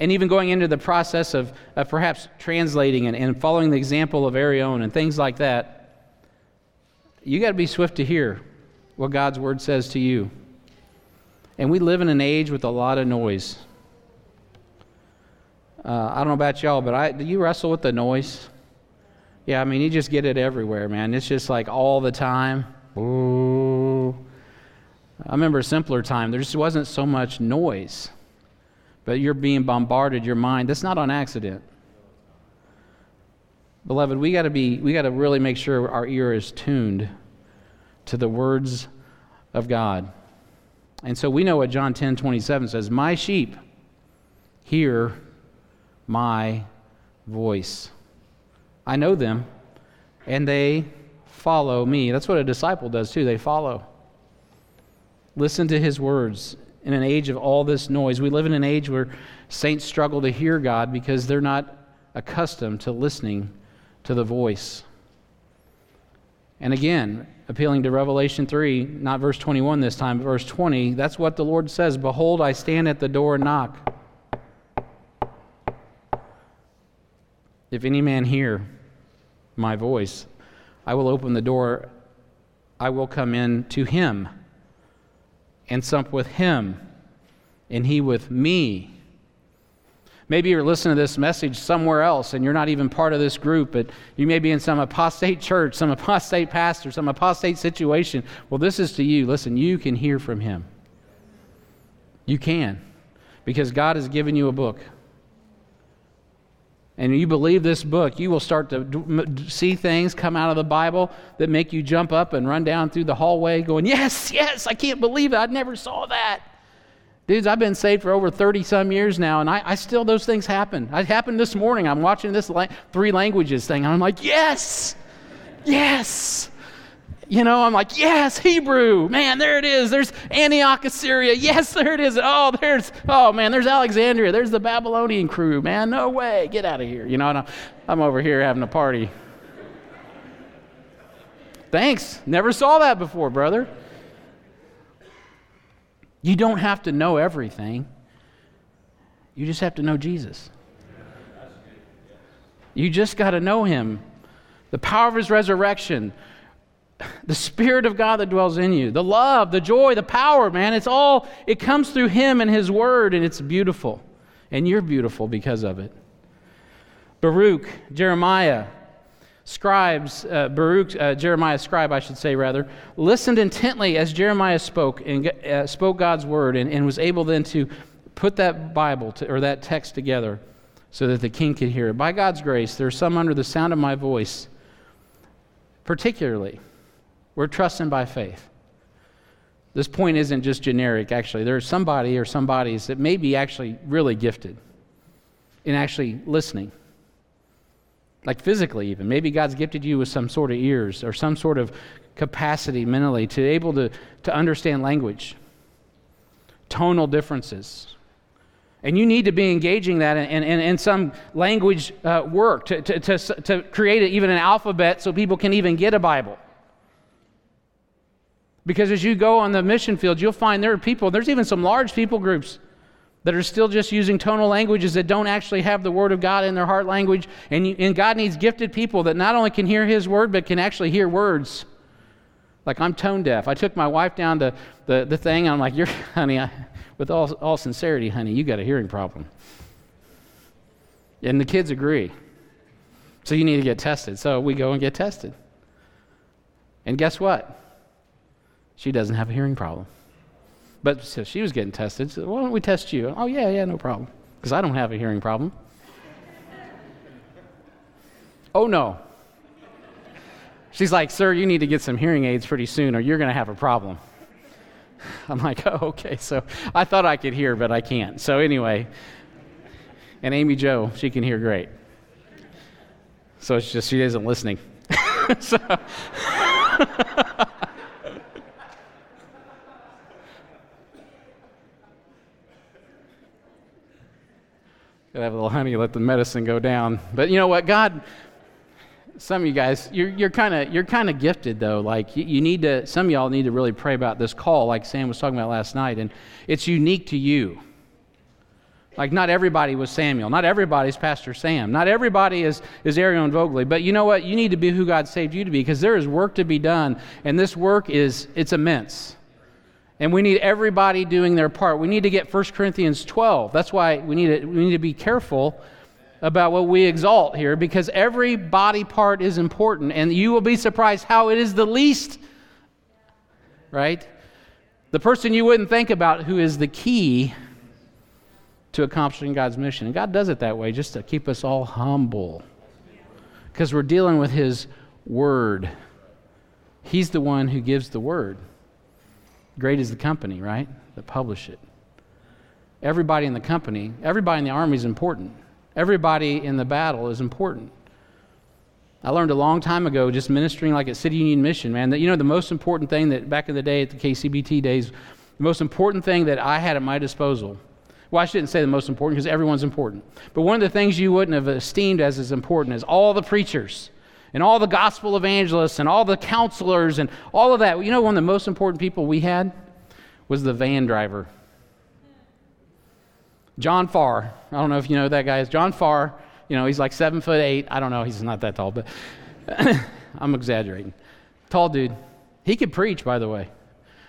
and even going into the process of, of perhaps translating and, and following the example of Arion and things like that, you got to be swift to hear what God's word says to you. And we live in an age with a lot of noise. Uh, I don't know about y'all, but I, do you wrestle with the noise? Yeah, I mean, you just get it everywhere, man. It's just like all the time. Ooh. I remember a simpler time. There just wasn't so much noise, but you're being bombarded, your mind. That's not on accident. Beloved, we got to be, we got to really make sure our ear is tuned to the words of God. And so we know what John 10 27 says My sheep hear my voice. I know them, and they follow me. That's what a disciple does too, they follow. Listen to his words. In an age of all this noise, we live in an age where saints struggle to hear God because they're not accustomed to listening to the voice. And again, appealing to Revelation 3, not verse 21 this time, but verse 20, that's what the Lord says Behold, I stand at the door and knock. If any man hear my voice, I will open the door, I will come in to him and sup with him, and he with me. Maybe you're listening to this message somewhere else and you're not even part of this group, but you may be in some apostate church, some apostate pastor, some apostate situation. Well, this is to you. Listen, you can hear from him. You can, because God has given you a book. And you believe this book, you will start to see things come out of the Bible that make you jump up and run down through the hallway going, Yes, yes, I can't believe it. I never saw that. Dudes, I've been saved for over 30 some years now, and I, I still, those things happen. It happened this morning. I'm watching this la- three languages thing, and I'm like, yes, yes. You know, I'm like, yes, Hebrew. Man, there it is. There's Antioch, Assyria. Yes, there it is. Oh, there's, oh man, there's Alexandria. There's the Babylonian crew, man. No way. Get out of here. You know, I'm, I'm over here having a party. Thanks. Never saw that before, brother. You don't have to know everything, you just have to know Jesus. You just got to know him. The power of his resurrection, the Spirit of God that dwells in you, the love, the joy, the power, man, it's all, it comes through him and his word, and it's beautiful. And you're beautiful because of it. Baruch, Jeremiah, scribes, uh, Baruch, uh, Jeremiah scribe, I should say rather, listened intently as Jeremiah spoke and uh, spoke God's word and, and was able then to put that Bible to, or that text together so that the king could hear it. By God's grace, there are some under the sound of my voice, particularly, we're trusting by faith. This point isn't just generic, actually. There's somebody or somebodies that may be actually really gifted in actually listening. Like physically, even. Maybe God's gifted you with some sort of ears or some sort of capacity mentally to able to, to understand language, tonal differences, and you need to be engaging that in, in, in some language uh, work to, to, to, to create even an alphabet so people can even get a Bible. Because as you go on the mission field, you'll find there are people, there's even some large people groups that are still just using tonal languages that don't actually have the Word of God in their heart language. And, you, and God needs gifted people that not only can hear His Word, but can actually hear words. Like I'm tone deaf. I took my wife down to the, the thing, I'm like, You're, honey, I, with all, all sincerity, honey, you got a hearing problem. And the kids agree. So you need to get tested. So we go and get tested. And guess what? She doesn't have a hearing problem. But so she was getting tested. So why don't we test you? Oh, yeah, yeah, no problem. Because I don't have a hearing problem. oh, no. She's like, Sir, you need to get some hearing aids pretty soon or you're going to have a problem. I'm like, oh, okay. So I thought I could hear, but I can't. So anyway, and Amy Joe, she can hear great. So it's just she isn't listening. so. Gotta have a little honey, let the medicine go down. But you know what? God, some of you guys, you're, you're kind of you're kind of gifted though. Like you, you, need to. Some of y'all need to really pray about this call, like Sam was talking about last night, and it's unique to you. Like not everybody was Samuel, not everybody's Pastor Sam, not everybody is is Arion Vogley. But you know what? You need to be who God saved you to be, because there is work to be done, and this work is it's immense. And we need everybody doing their part. We need to get 1 Corinthians 12. That's why we need to, we need to be careful about what we exalt here because every body part is important, and you will be surprised how it is the least, right? The person you wouldn't think about who is the key to accomplishing God's mission. And God does it that way just to keep us all humble because we're dealing with His Word. He's the one who gives the Word. Great is the company, right? That publish it. Everybody in the company, everybody in the army is important. Everybody in the battle is important. I learned a long time ago, just ministering like at City Union Mission, man, that you know the most important thing that back in the day at the KCBT days, the most important thing that I had at my disposal. Well, I shouldn't say the most important because everyone's important. But one of the things you wouldn't have esteemed as as important is all the preachers and all the gospel evangelists and all the counselors and all of that. You know, one of the most important people we had was the van driver. John Farr. I don't know if you know that guy is. John Farr, you know, he's like seven foot eight. I don't know, he's not that tall, but I'm exaggerating. Tall dude. He could preach, by the way.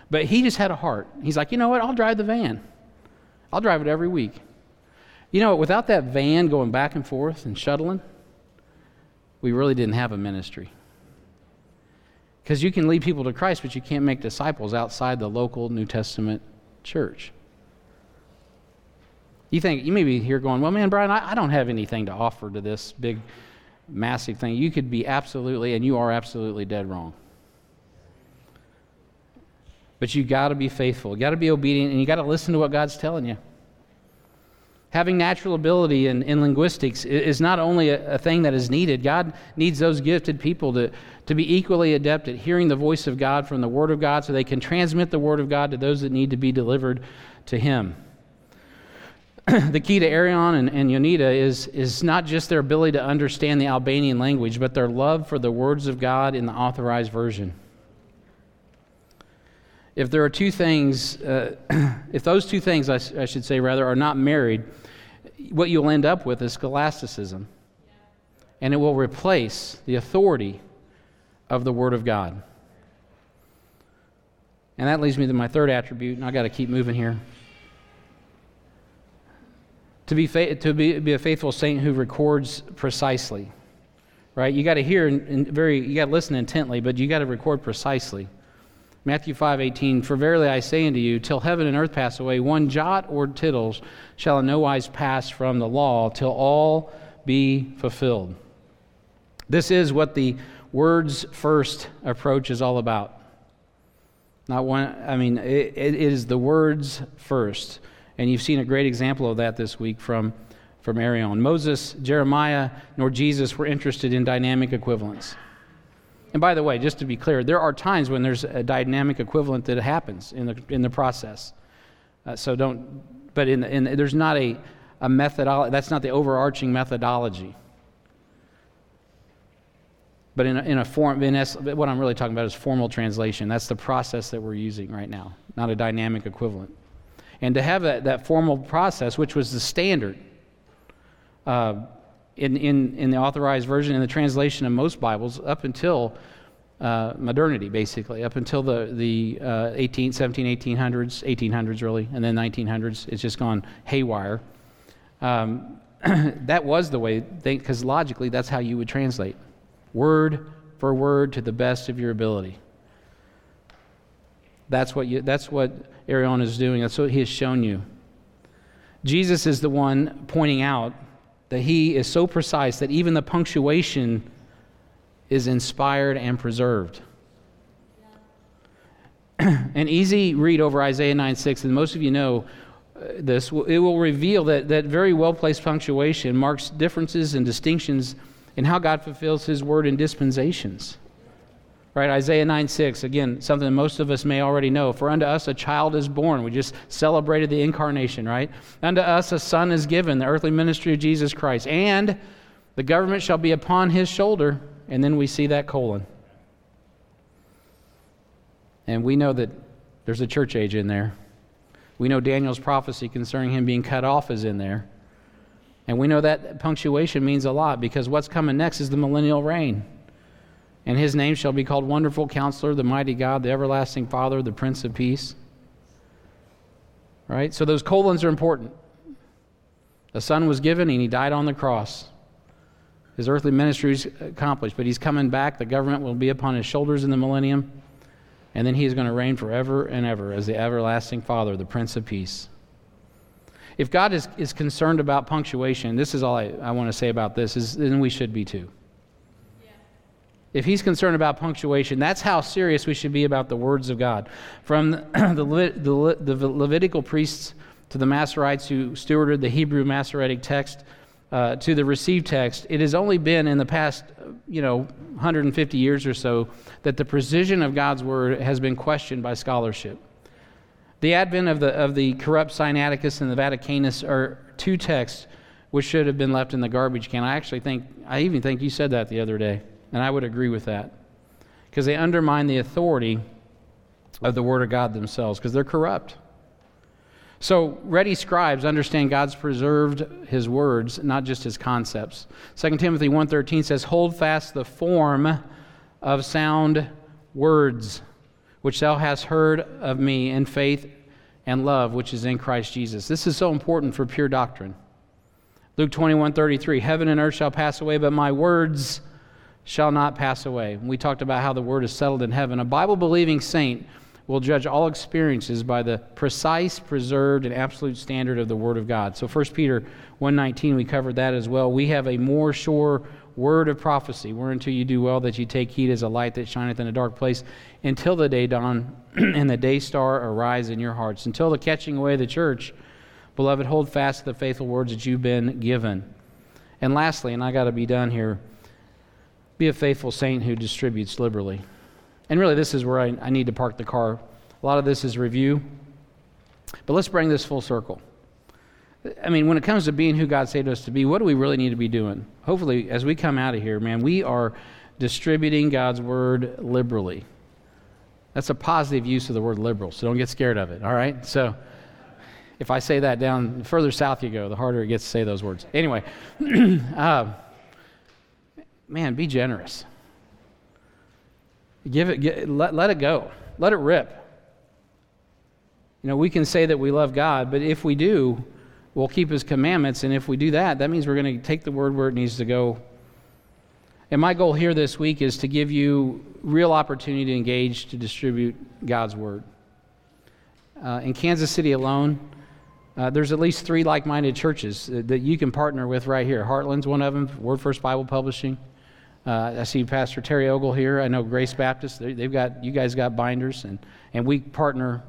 But he just had a heart. He's like, you know what? I'll drive the van. I'll drive it every week. You know, without that van going back and forth and shuttling, we really didn't have a ministry. Because you can lead people to Christ, but you can't make disciples outside the local New Testament church. You think, you may be here going, well, man, Brian, I, I don't have anything to offer to this big, massive thing. You could be absolutely, and you are absolutely dead wrong. But you got to be faithful. You got to be obedient, and you got to listen to what God's telling you. Having natural ability in, in linguistics is not only a, a, thing that is needed, God needs those gifted people to, to be equally adept at hearing the voice of God from the Word of God so they can transmit the Word of God to those that need to be delivered to Him. the key to Arion and, and Yonita is, is not just their ability to understand the Albanian language, but their love for the words of God in the authorized version. If there are two things, uh, if those two things, I, I, should say rather, are not married, what you'll end up with is scholasticism. And it will replace the authority of the Word of God. And that leads me to my third attribute, and i got to keep moving here. to be, fa- to be, be a faithful saint who records precisely. Right? You got to hear and very, you got to listen intently, but you got to record precisely. Matthew 5:18 For verily I say unto you, till heaven and earth pass away, one jot or tittle shall in no wise pass from the law till all be fulfilled. This is what the words first approach is all about. Not one, I mean, it, it is the words first. And you've seen a great example of that this week from, from Arion. Moses, Jeremiah, nor Jesus were interested in dynamic equivalence. And by the way, just to be clear, there are times when there's a dynamic equivalent that happens in the, in the process. Uh, so don't, but in, in, there's not a, a methodology, that's not the overarching methodology. But in a, in a form, in es- what I'm really talking about is formal translation. That's the process that we're using right now, not a dynamic equivalent. And to have that, that formal process, which was the standard uh, in, in, in the authorized version, in the translation of most Bibles, up until uh, modernity, basically, up until the, the uh, 18, 17, 1800s, 1800s really, and then 1900s, it's just gone haywire. Um, that was the way, because logically, that's how you would translate word for word to the best of your ability. That's what, you, that's what Arion is doing. That's what he has shown you. Jesus is the one pointing out that he is so precise that even the punctuation is inspired and preserved. An easy read over Isaiah 9 6, and most of you know uh, this, it will reveal that, that very well placed punctuation marks differences and distinctions in how God fulfills his word and dispensations. Right, Isaiah 9 6, again, something most of us may already know. For unto us a child is born. We just celebrated the incarnation, right? Unto us a son is given, the earthly ministry of Jesus Christ. And the government shall be upon his shoulder. And then we see that colon. And we know that there's a church age in there. We know Daniel's prophecy concerning him being cut off is in there. And we know that punctuation means a lot because what's coming next is the millennial reign. And his name shall be called Wonderful Counselor, the Mighty God, the Everlasting Father, the Prince of Peace. Right? So those colons are important. The Son was given and he died on the cross. His earthly ministry is accomplished, but he's coming back. The government will be upon his shoulders in the millennium. And then he is going to reign forever and ever as the everlasting Father, the Prince of Peace. If God is, is concerned about punctuation, this is all I, I want to say about this, is then we should be too. If he's concerned about punctuation, that's how serious we should be about the words of God. From the, Le- the, the Levitical priests to the Masoretes who stewarded the Hebrew Masoretic text uh, to the received text, it has only been in the past, you know, 150 years or so that the precision of God's word has been questioned by scholarship. The advent of the, of the corrupt Sinaiticus and the Vaticanus are two texts which should have been left in the garbage can. I actually think, I even think you said that the other day, and I would agree with that. Because they undermine the authority of the Word of God themselves, because they're corrupt. So, ready scribes understand God's preserved his words, not just his concepts. 2 Timothy 1:13 says, "Hold fast the form of sound words, which thou hast heard of me in faith and love which is in Christ Jesus. This is so important for pure doctrine. Luke 21:33, heaven and earth shall pass away, but my words shall not pass away. We talked about how the word is settled in heaven. A Bible believing saint will judge all experiences by the precise, preserved, and absolute standard of the Word of God. So 1 Peter 1.19, we covered that as well. We have a more sure word of prophecy, whereunto you do well that you take heed as a light that shineth in a dark place, until the day dawn and the day star arise in your hearts. Until the catching away of the church, beloved, hold fast to the faithful words that you've been given. And lastly, and I got to be done here, be a faithful saint who distributes liberally. And really, this is where I, I need to park the car. A lot of this is review. But let's bring this full circle. I mean, when it comes to being who God saved us to be, what do we really need to be doing? Hopefully, as we come out of here, man, we are distributing God's word liberally. That's a positive use of the word liberal, so don't get scared of it, all right? So, if I say that down, the further south you go, the harder it gets to say those words. Anyway, uh, man, be generous. Give it, get, let, let it go. Let it rip. You know, we can say that we love God, but if we do, we'll keep his commandments. And if we do that, that means we're going to take the word where it needs to go. And my goal here this week is to give you real opportunity to engage to distribute God's word. Uh, in Kansas City alone, uh, there's at least three like minded churches that, that, you can partner with right here. Heartland's one of them, Word First Bible Publishing. Uh, I see Pastor Terry Ogle here. I know Grace Baptist. They, have got, you guys got binders, and, and we partner.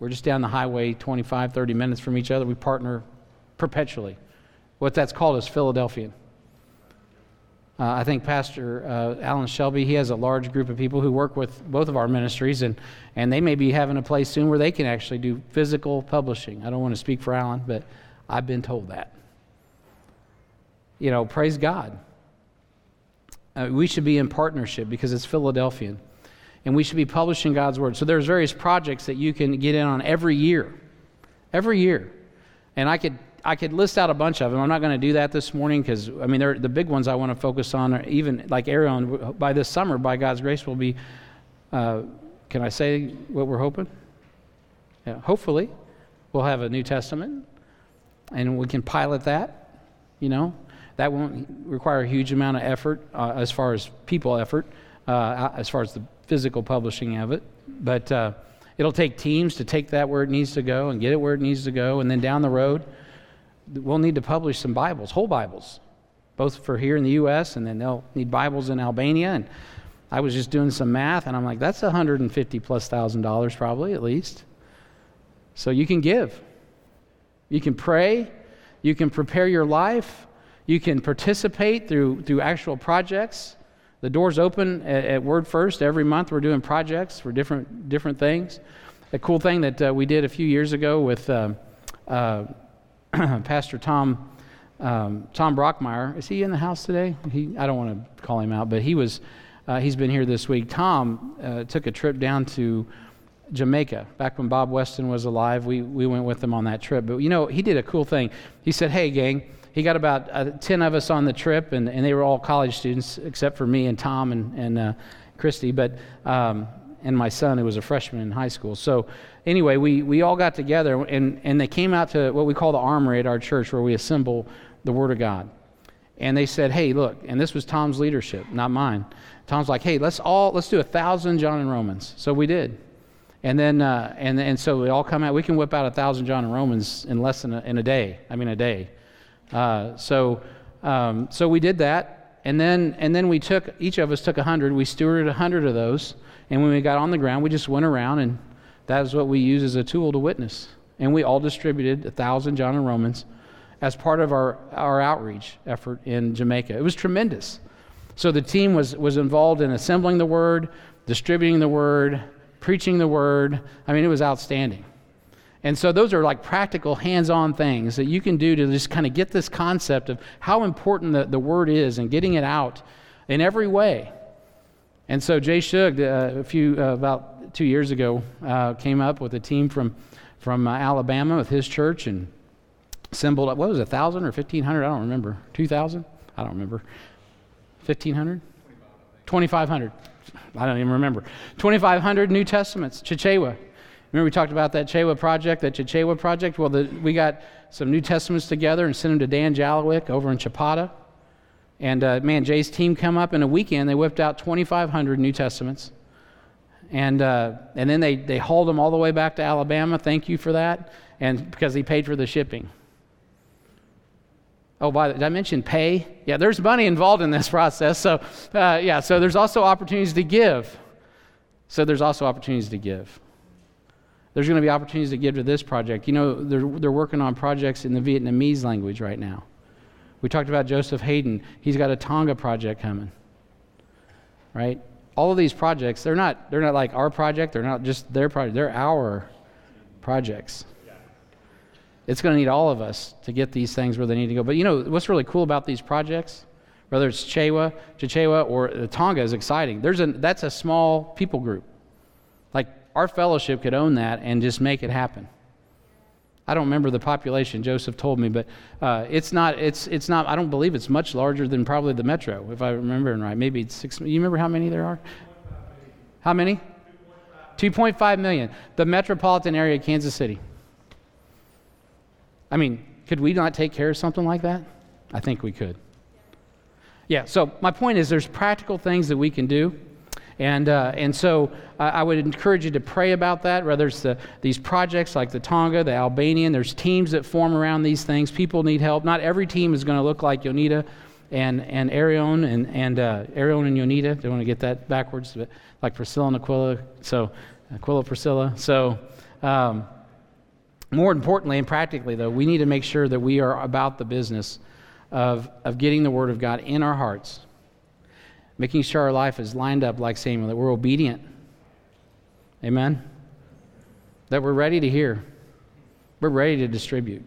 We're just down the highway 25, 30 minutes from each other. We partner perpetually. What that's called is Philadelphian. Uh, I think Pastor uh, Alan Shelby, he has a large group of people who work with both of our ministries, and, and they may be having a place soon where they can actually do physical publishing. I don't want to speak for Alan, but I've been told that. You know, praise God. Uh, we should be in partnership because it's Philadelphian, and we should be publishing God's word. So there's various projects that you can get in on every year, every year, and I could I could list out a bunch of them. I'm not going to do that this morning because, I mean, the big ones I want to focus on are even like Arion, by this summer, by God's grace, will be, uh, can I say what we're hoping? Yeah, hopefully, we'll have a New Testament and we can pilot that, you know. That won't require a huge amount of effort uh, as far as people effort, uh, as far as the physical publishing of it. But uh, it'll take teams to take that where it needs to go and get it where it needs to go. And then down the road, we'll need to publish some Bibles, whole Bibles, both for here in the U.S. and then they'll need Bibles in Albania. And I was just doing some math, and I'm like, that's 150 plus thousand dollars probably at least. So you can give, you can pray, you can prepare your life, you can participate through through actual projects. The door's open at, at Word First every month. We're doing projects for different different things. A cool thing that uh, we did a few years ago with. Uh, uh, Pastor Tom um, Tom Brockmeyer. Is he in the house today? He, I don't want to call him out, but he was. Uh, he's been here this week. Tom uh, took a trip down to Jamaica back when Bob Weston was alive. We we went with him on that trip. But you know, he did a cool thing. He said, "Hey, gang." He got about uh, 10 of us on the trip, and, and they were all college students except for me and Tom and, and uh, Christy. But um, and my son, who was a freshman in high school. So, anyway, we, we all got together and, and they came out to what we call the armory at our church where we assemble the Word of God. And they said, hey, look, and this was Tom's leadership, not mine. Tom's like, hey, let's all, let's do a thousand John and Romans. So we did. And then, uh, and, and so we all come out, we can whip out a thousand John and Romans in less than a, in a day. I mean, a day. Uh, so, um, so we did that. And then, and then we took, each of us took a hundred. We stewarded a hundred of those and when we got on the ground, we just went around, and that is what we use as a tool to witness. And we all distributed a thousand John and Romans as part of our, our outreach effort in Jamaica. It was tremendous. So the team was, was involved in assembling the word, distributing the word, preaching the word. I mean, it was outstanding. And so those are like practical, hands on things that you can do to just kind of get this concept of how important the, the word is and getting it out in every way. And so Jay Shug, uh, a few uh, about two years ago, uh, came up with a team from from uh, Alabama with his church and assembled. What was it, thousand or fifteen hundred? I don't remember. Two thousand? I don't remember. Fifteen hundred? Twenty-five hundred. I don't even remember. Twenty-five hundred New Testaments. Chichewa. Remember we talked about that Chewa project, that Chichewa project? Well, the, we got some New Testaments together and sent them to Dan Jalowick over in Chipata. And uh, man, Jay's team come up in a weekend. They whipped out 2,500 New Testaments. And, uh, and then they, they hauled them all the way back to Alabama. Thank you for that. And because he paid for the shipping. Oh, by the, way, did I mention pay? Yeah, there's money involved in this process. So, uh, yeah, so there's also opportunities to give. So there's also opportunities to give. There's going to be opportunities to give to this project. You know, they're, they're working on projects in the Vietnamese language right now. We talked about Joseph Hayden. He's got a Tonga project coming. Right? All of these projects, they're not they're not like our project, they're not just their project, they're our projects. It's going to need all of us to get these things where they need to go. But you know what's really cool about these projects? Whether it's Chewa, Chichewa, or Tonga is exciting. There's a that's a small people group. Like our fellowship could own that and just make it happen. I don't remember the population. Joseph told me, but uh, it's not. It's it's not. I don't believe it's much larger than probably the metro, if I remember right. Maybe six. You remember how many there are? How many? 2.5 million. The metropolitan area of Kansas City. I mean, Could we not take care of something like that? I think we could. Yeah, so my point is there's practical things that we can do. And, uh, and so I, would encourage you to pray about that, whether it's the, these projects like the Tonga, the Albanian, there's teams that form around these things. People need help. Not every team is going to look like Yonita and, and Arion and, and uh, Arion and Yonita. Don't want to get that backwards, but like Priscilla and Aquila. So, Aquila, Priscilla. So, um, more importantly and practically, though, we need to make sure that we are about the business of, of getting the Word of God in our hearts, making sure our life is lined up like Samuel, that we're obedient. Amen? That we're ready to hear, we're ready to distribute.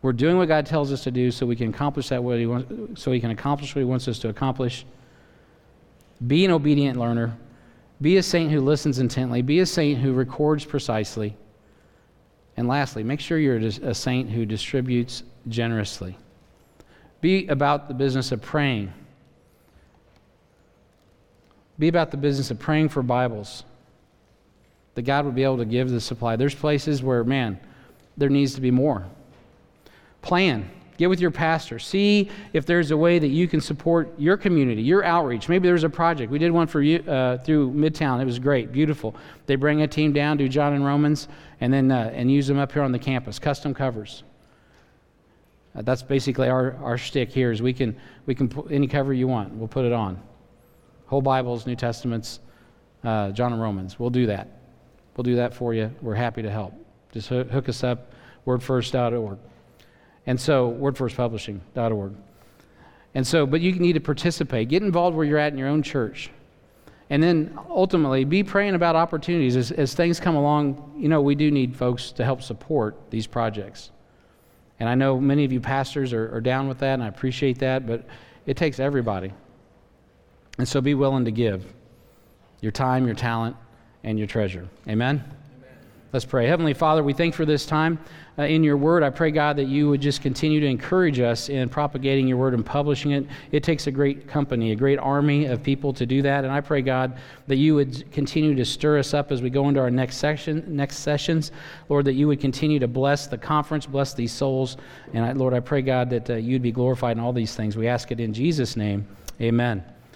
We're doing what God tells us to do so we can accomplish that what he wants, so he can accomplish what he wants us to accomplish. Be an obedient learner. Be a saint who listens intently. Be a saint who records precisely. And lastly, make sure you're a saint who distributes generously. Be about the business of praying. Be about the business of praying for Bibles that God would be able to give the supply. There's places where, man, there needs to be more. Plan. Get with your pastor. See if there's a way that you can support your community, your outreach. Maybe there's a project. We did one for you uh, through Midtown. It was great, beautiful. They bring a team down, do John and Romans, and then uh, and use them up here on the campus. Custom covers. Uh, that's basically our, our shtick here. Is we can we can put any cover you want. We'll put it on. Whole Bibles, New Testaments, uh, John and Romans. We'll do that. We'll do that for you. We're happy to help. Just hook us up. Wordfirst.org. And so, wordfirstpublishing.org. And so, but you need to participate. Get involved where you're at in your own church. And then ultimately, be praying about opportunities. As, as things come along, you know, we do need folks to help support these projects. And I know many of you pastors are, are down with that, and I appreciate that, but it takes everybody. And so be willing to give your time, your talent, and your treasure. Amen? Let's pray. Heavenly Father, we thank for this time uh, in your word. I pray, God, that you would just continue to encourage us in propagating your word and publishing it. It takes a great company, a great army of people to do that. And I pray, God, that you would continue to stir us up as we go into our next section, next sessions. Lord, that you would continue to bless the conference, bless these souls. And I, Lord, I pray, God, that uh, you'd be glorified in all these things. We ask it in Jesus' name. Amen.